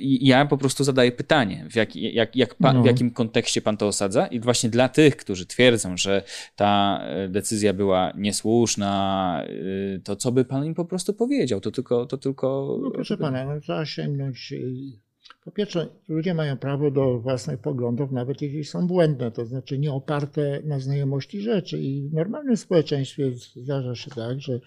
ja po prostu zadaję pytanie, w, jak, jak, jak pan, no. w jakim kontekście pan to osadza i właśnie dla tych, którzy twierdzą, że ta e, decyzja była niesłuszna, e, to co by pan im po prostu powiedział? To tylko... To tylko no proszę pana, no, trzeba sięgnąć po pierwsze, ludzie mają prawo do własnych poglądów, nawet jeśli są błędne, to znaczy nie oparte na znajomości rzeczy. I w normalnym społeczeństwie zdarza się tak, że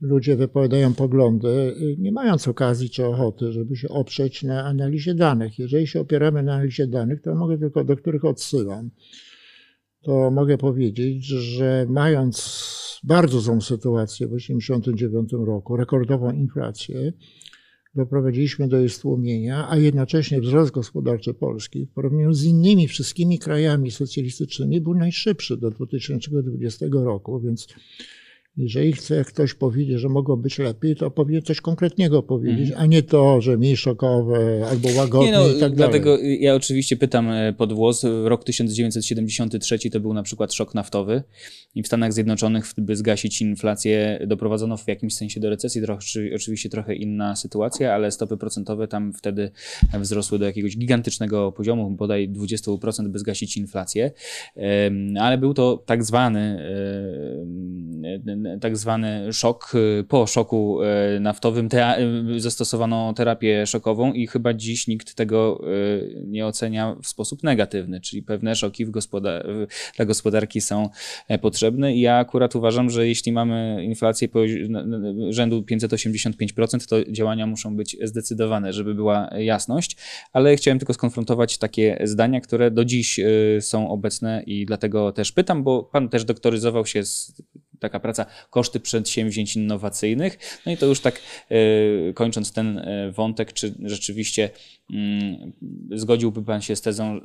ludzie wypowiadają poglądy, y, nie mając okazji czy ochoty, żeby się oprzeć na analizie danych. Jeżeli się opieramy na analizie danych, to mogę tylko, do których odsyłam, to mogę powiedzieć, że mając bardzo złą sytuację w 1989 roku, rekordową inflację, doprowadziliśmy do jej stłumienia, a jednocześnie wzrost gospodarczy Polski w porównaniu z innymi wszystkimi krajami socjalistycznymi był najszybszy do 2020 roku, więc jeżeli chce ktoś powiedzieć, że mogło być lepiej, to powinien coś konkretnego powiedzieć, mhm. a nie to, że mniej szokowe albo łagodne no, i tak dlatego dalej. ja oczywiście pytam e, pod włos. Rok 1973 to był na przykład szok naftowy i w Stanach Zjednoczonych, by zgasić inflację, doprowadzono w jakimś sensie do recesji. Trochę, oczywiście trochę inna sytuacja, ale stopy procentowe tam wtedy wzrosły do jakiegoś gigantycznego poziomu, bodaj 20%, by zgasić inflację. Ale był to tak zwany tak zwany szok. Y, po szoku y, naftowym y, zastosowano terapię szokową i chyba dziś nikt tego nie ocenia w sposób negatywny, czyli pewne szoki gospodar dla gospodarki są e, potrzebne. I ja akurat uważam, że jeśli mamy inflację rzędu 585%, to działania muszą być zdecydowane, żeby była jasność, ale chciałem tylko skonfrontować takie zdania, które do dziś są obecne i dlatego też pytam, bo pan też doktoryzował się z taka praca koszty przedsięwzięć innowacyjnych. No i to już tak e, kończąc ten e, wątek, czy rzeczywiście mm, zgodziłby Pan się z tezą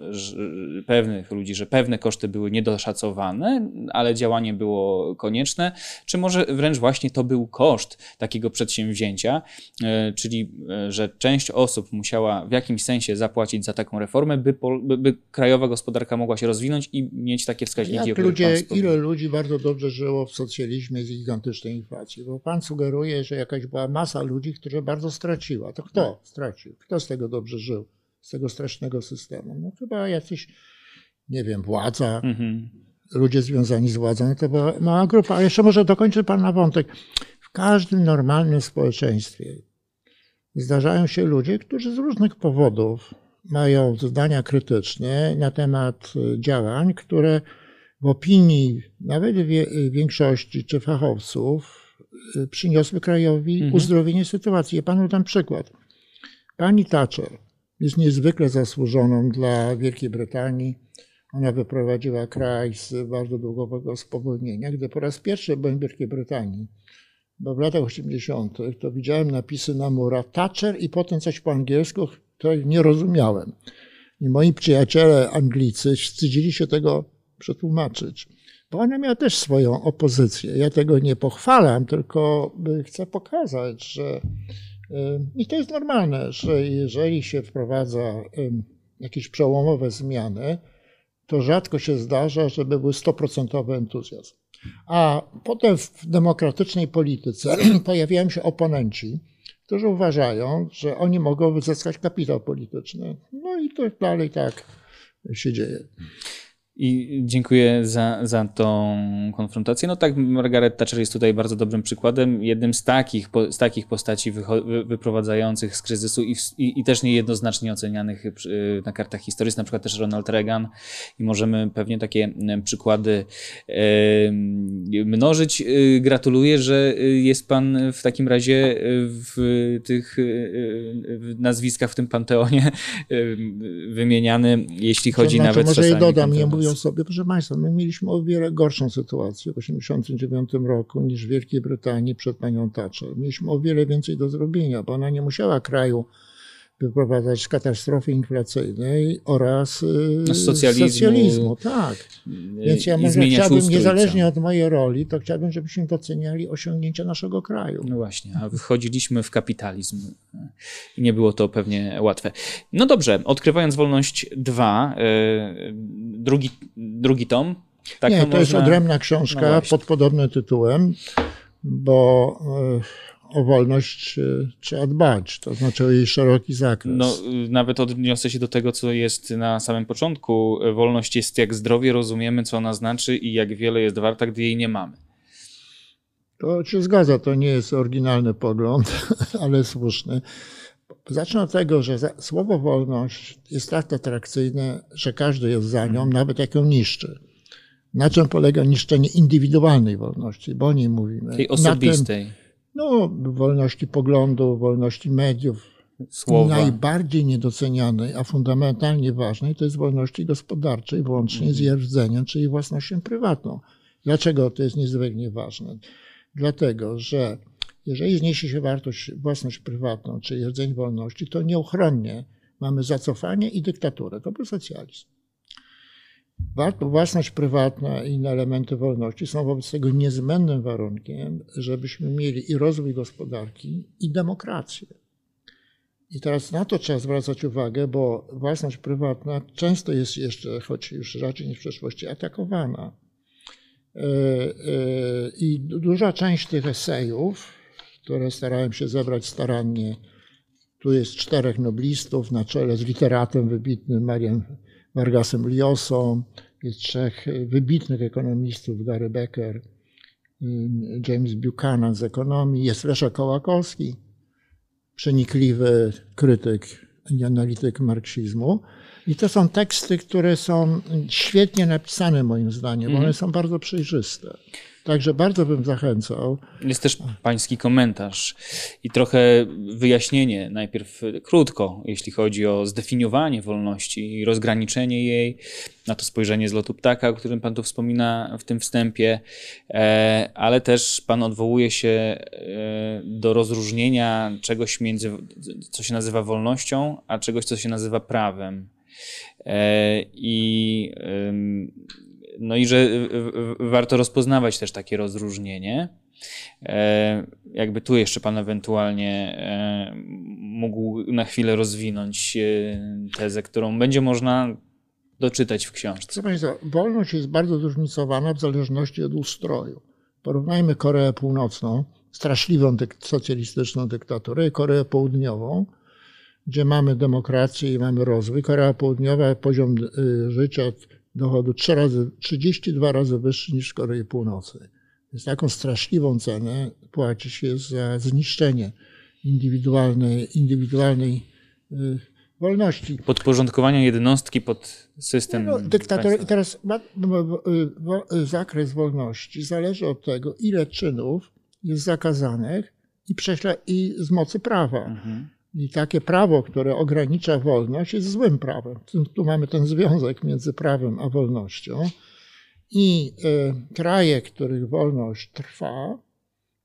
pewnych ludzi, że pewne koszty były niedoszacowane, ale działanie było konieczne, czy może wręcz właśnie to był koszt takiego przedsięwzięcia, e, czyli że część osób musiała w jakimś sensie zapłacić za taką reformę, by, by, by krajowa gospodarka mogła się rozwinąć i mieć takie wskaźniki. Jak ludzie, ile ludzi bardzo dobrze żyło w socjalizmie z gigantycznej inflacji, bo pan sugeruje, że jakaś była masa ludzi, która bardzo straciła. To kto tak. stracił? Kto z tego dobrze żył? Z tego strasznego systemu? No chyba jacyś, nie wiem, władza, mhm. ludzie związani z władzą, no to była mała grupa. A jeszcze może dokończę pan na wątek. W każdym normalnym społeczeństwie zdarzają się ludzie, którzy z różnych powodów mają zdania krytyczne na temat działań, które w opinii nawet większości czy fachowców y, przyniosły krajowi mhm. uzdrowienie sytuacji. Ja panu dam przykład. Pani Thatcher jest niezwykle zasłużoną dla Wielkiej Brytanii. Ona wyprowadziła kraj z bardzo długowego spowolnienia. Gdy po raz pierwszy byłem w Wielkiej Brytanii, bo w latach 80., to widziałem napisy na murach Thatcher i potem coś po angielsku, to nie rozumiałem. I moi przyjaciele Anglicy wstydzili się tego przetłumaczyć. Bo ona miała też swoją opozycję. Ja tego nie pochwalam, tylko chcę pokazać, że y, i to jest normalne, że jeżeli się wprowadza jakieś przełomowe zmiany, to rzadko się zdarza, żeby był stoprocentowy entuzjazm. A potem w demokratycznej polityce pojawiają się oponenci, którzy uważają, że oni mogą wyzyskać kapitał polityczny. No i to dalej tak się dzieje. I dziękuję za, za tą konfrontację. No tak, Margaret Thatcher jest tutaj bardzo dobrym przykładem, jednym z takich, z takich postaci wyprowadzających z kryzysu i, i, i, też niejednoznacznie ocenianych y, na kartach historii, na przykład też Ronald Reagan i możemy pewnie takie przykłady mnożyć. Y, gratuluję, że y, jest pan w takim razie w tych nazwiskach w tym panteonie wymieniany, jeśli chodzi to znaczy, nawet może czasami... Może dodam, nie mówię mówią sobie, proszę Państwa, my mieliśmy o wiele gorszą sytuację w 1989 roku niż w Wielkiej Brytanii przed panią Thatcher. Mieliśmy o wiele więcej do zrobienia, bo ona nie musiała kraju wyprowadzać z katastrofy inflacyjnej oraz no, z socjalizmu. socjalizmu. Tak. Więc ja może chciałbym, niezależnie od mojej roli, to chciałbym, żebyśmy doceniali osiągnięcia naszego kraju. No właśnie, a wychodziliśmy w kapitalizm i nie było to pewnie łatwe. No dobrze, odkrywając wolność 2, yy, drugi, drugi tom. Tak nie, to, można... jest odrębna książka no pod podobnym tytułem, bo yy, o wolność trzeba dbać, to znaczy o jej szeroki zakres. No, nawet odniosę się do tego, co jest na samym początku. Wolność jest jak zdrowie, rozumiemy, co ona znaczy i jak wiele jest warta, gdy jej nie mamy. To się zgadza, to nie jest oryginalny pogląd, ale słuszny. Zacznę od tego, że słowo wolność jest tak atrakcyjne, że każdy jest za nią, nawet jak ją niszczy. Na czym polega niszczenie indywidualnej wolności, bo o niej mówimy. Tej osobistej no, wolności poglądu, wolności mediów. Słowa. Najbardziej niedocenianej, a fundamentalnie ważnej to jest wolności gospodarczej, włącznie z jej rdzeniem, czyli własnością prywatną. Dlaczego to jest niezwykle ważne? Dlatego, że jeżeli zniesie się wartość, własność prywatną, czyli rdzeń wolności, to nieuchronnie mamy zacofanie i dyktaturę. To był socjalizm. Własność prywatna i inne elementy wolności są wobec tego niezbędnym warunkiem, żebyśmy mieli i rozwój gospodarki, i demokrację. I teraz na to trzeba zwracać uwagę, bo własność prywatna często jest jeszcze, choć już raczej niż w przeszłości, atakowana. E, e, I duża część tych esejów, które starałem się zebrać starannie, tu jest czterech noblistów na czele z literatem wybitnym Marian Vargasem jest trzech wybitnych ekonomistów, Gary Becker, James Buchanan z ekonomii, jest Leszek Kołakowski, przenikliwy krytyk i analityk marksizmu. I to są teksty, które są świetnie napisane moim zdaniem, mm. one są bardzo przejrzyste. Także bardzo bym zachęcał. Jest też pański komentarz i trochę wyjaśnienie, najpierw krótko, jeśli chodzi o zdefiniowanie wolności i rozgraniczenie jej, na to spojrzenie z lotu ptaka, o którym pan tu wspomina w tym wstępie, e, ale też pan odwołuje się e, do rozróżnienia czegoś między, co się nazywa wolnością, a czegoś, co się nazywa prawem. E, I no i że warto rozpoznawać też takie rozróżnienie. E, jakby tu jeszcze Pan ewentualnie e, mógł na chwilę rozwinąć tezę, którą będzie można doczytać w książce. Proszę Państwa, wolność jest bardzo zróżnicowana w zależności od ustroju. Porównajmy Koreę Północną, straszliwą dyk socjalistyczną dyktaturę, i Koreę Południową, gdzie mamy demokrację i mamy rozwój. Korea Południowa poziom życia dochodu 3 razy, 32 razy wyższy niż w Korei Północnej. Więc taką straszliwą cenę płaci się za zniszczenie indywidualnej, indywidualnej y, wolności. Podporządkowanie jednostki pod system. No, dyktator, I teraz y, zakres wolności zależy od tego, ile czynów jest zakazanych i, prześla, i z mocy prawa. Mhm. I takie prawo, które ogranicza wolność, jest złym prawem. Tu mamy ten związek między prawem a wolnością. I y, kraje, których wolność trwa,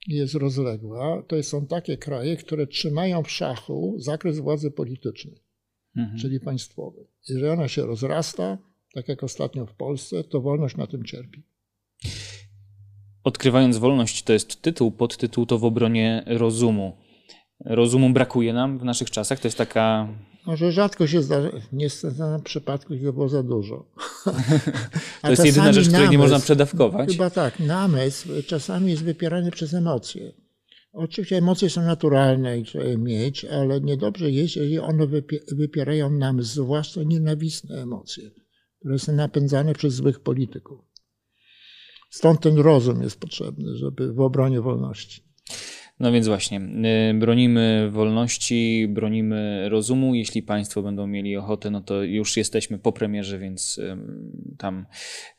jest rozległa, to są takie kraje, które trzymają w szachu zakres władzy politycznej, mhm. czyli państwowej. Jeżeli ona się rozrasta, tak jak ostatnio w Polsce, to wolność na tym cierpi. Odkrywając wolność to jest tytuł, podtytuł to w obronie rozumu rozumu brakuje nam w naszych czasach? To jest taka. Może rzadko się zdarza, niestety na przypadku to było za dużo. to jest jedyna rzecz, której nie można przedawkować. Chyba tak, namysł czasami jest wypierany przez emocje. Oczywiście emocje są naturalne i trzeba je mieć, ale niedobrze jest, jeżeli one wypierają namysł, zwłaszcza nienawistne emocje, które są napędzane przez złych polityków. Stąd ten rozum jest potrzebny, żeby w obronie wolności. No więc właśnie, y, bronimy wolności, bronimy rozumu. Jeśli Państwo będą mieli ochotę, no to już jesteśmy po premierze, więc tam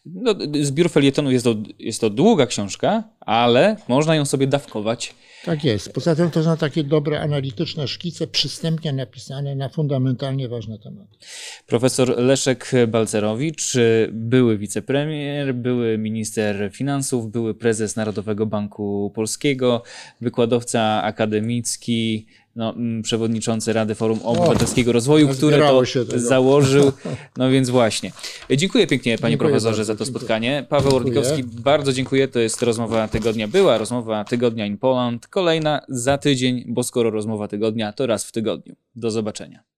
No, zbiór felietonu jest to, jest to długa książka, ale można ją sobie dawkować. Tak jest. Poza tym to są takie dobre analityczne szkice, przystępnie napisane na fundamentalnie ważne tematy. Profesor Leszek Balcerowicz, były wicepremier, były minister finansów, były prezes Narodowego Banku Polskiego, wykładowca akademicki, no, mm, przewodniczący Rady Forum Obywatelskiego Rozwoju, które to założył. No więc właśnie. Dziękuję pięknie, panie Dziękuję profesorze, bardzo, za to dziękuję. spotkanie. Paweł. Orlikowski, bardzo dziękuję. To jest rozmowa tygodnia. Była rozmowa tygodnia in Poland. Kolejna za tydzień, bo skoro rozmowa tygodnia, to raz w tygodniu. Do zobaczenia.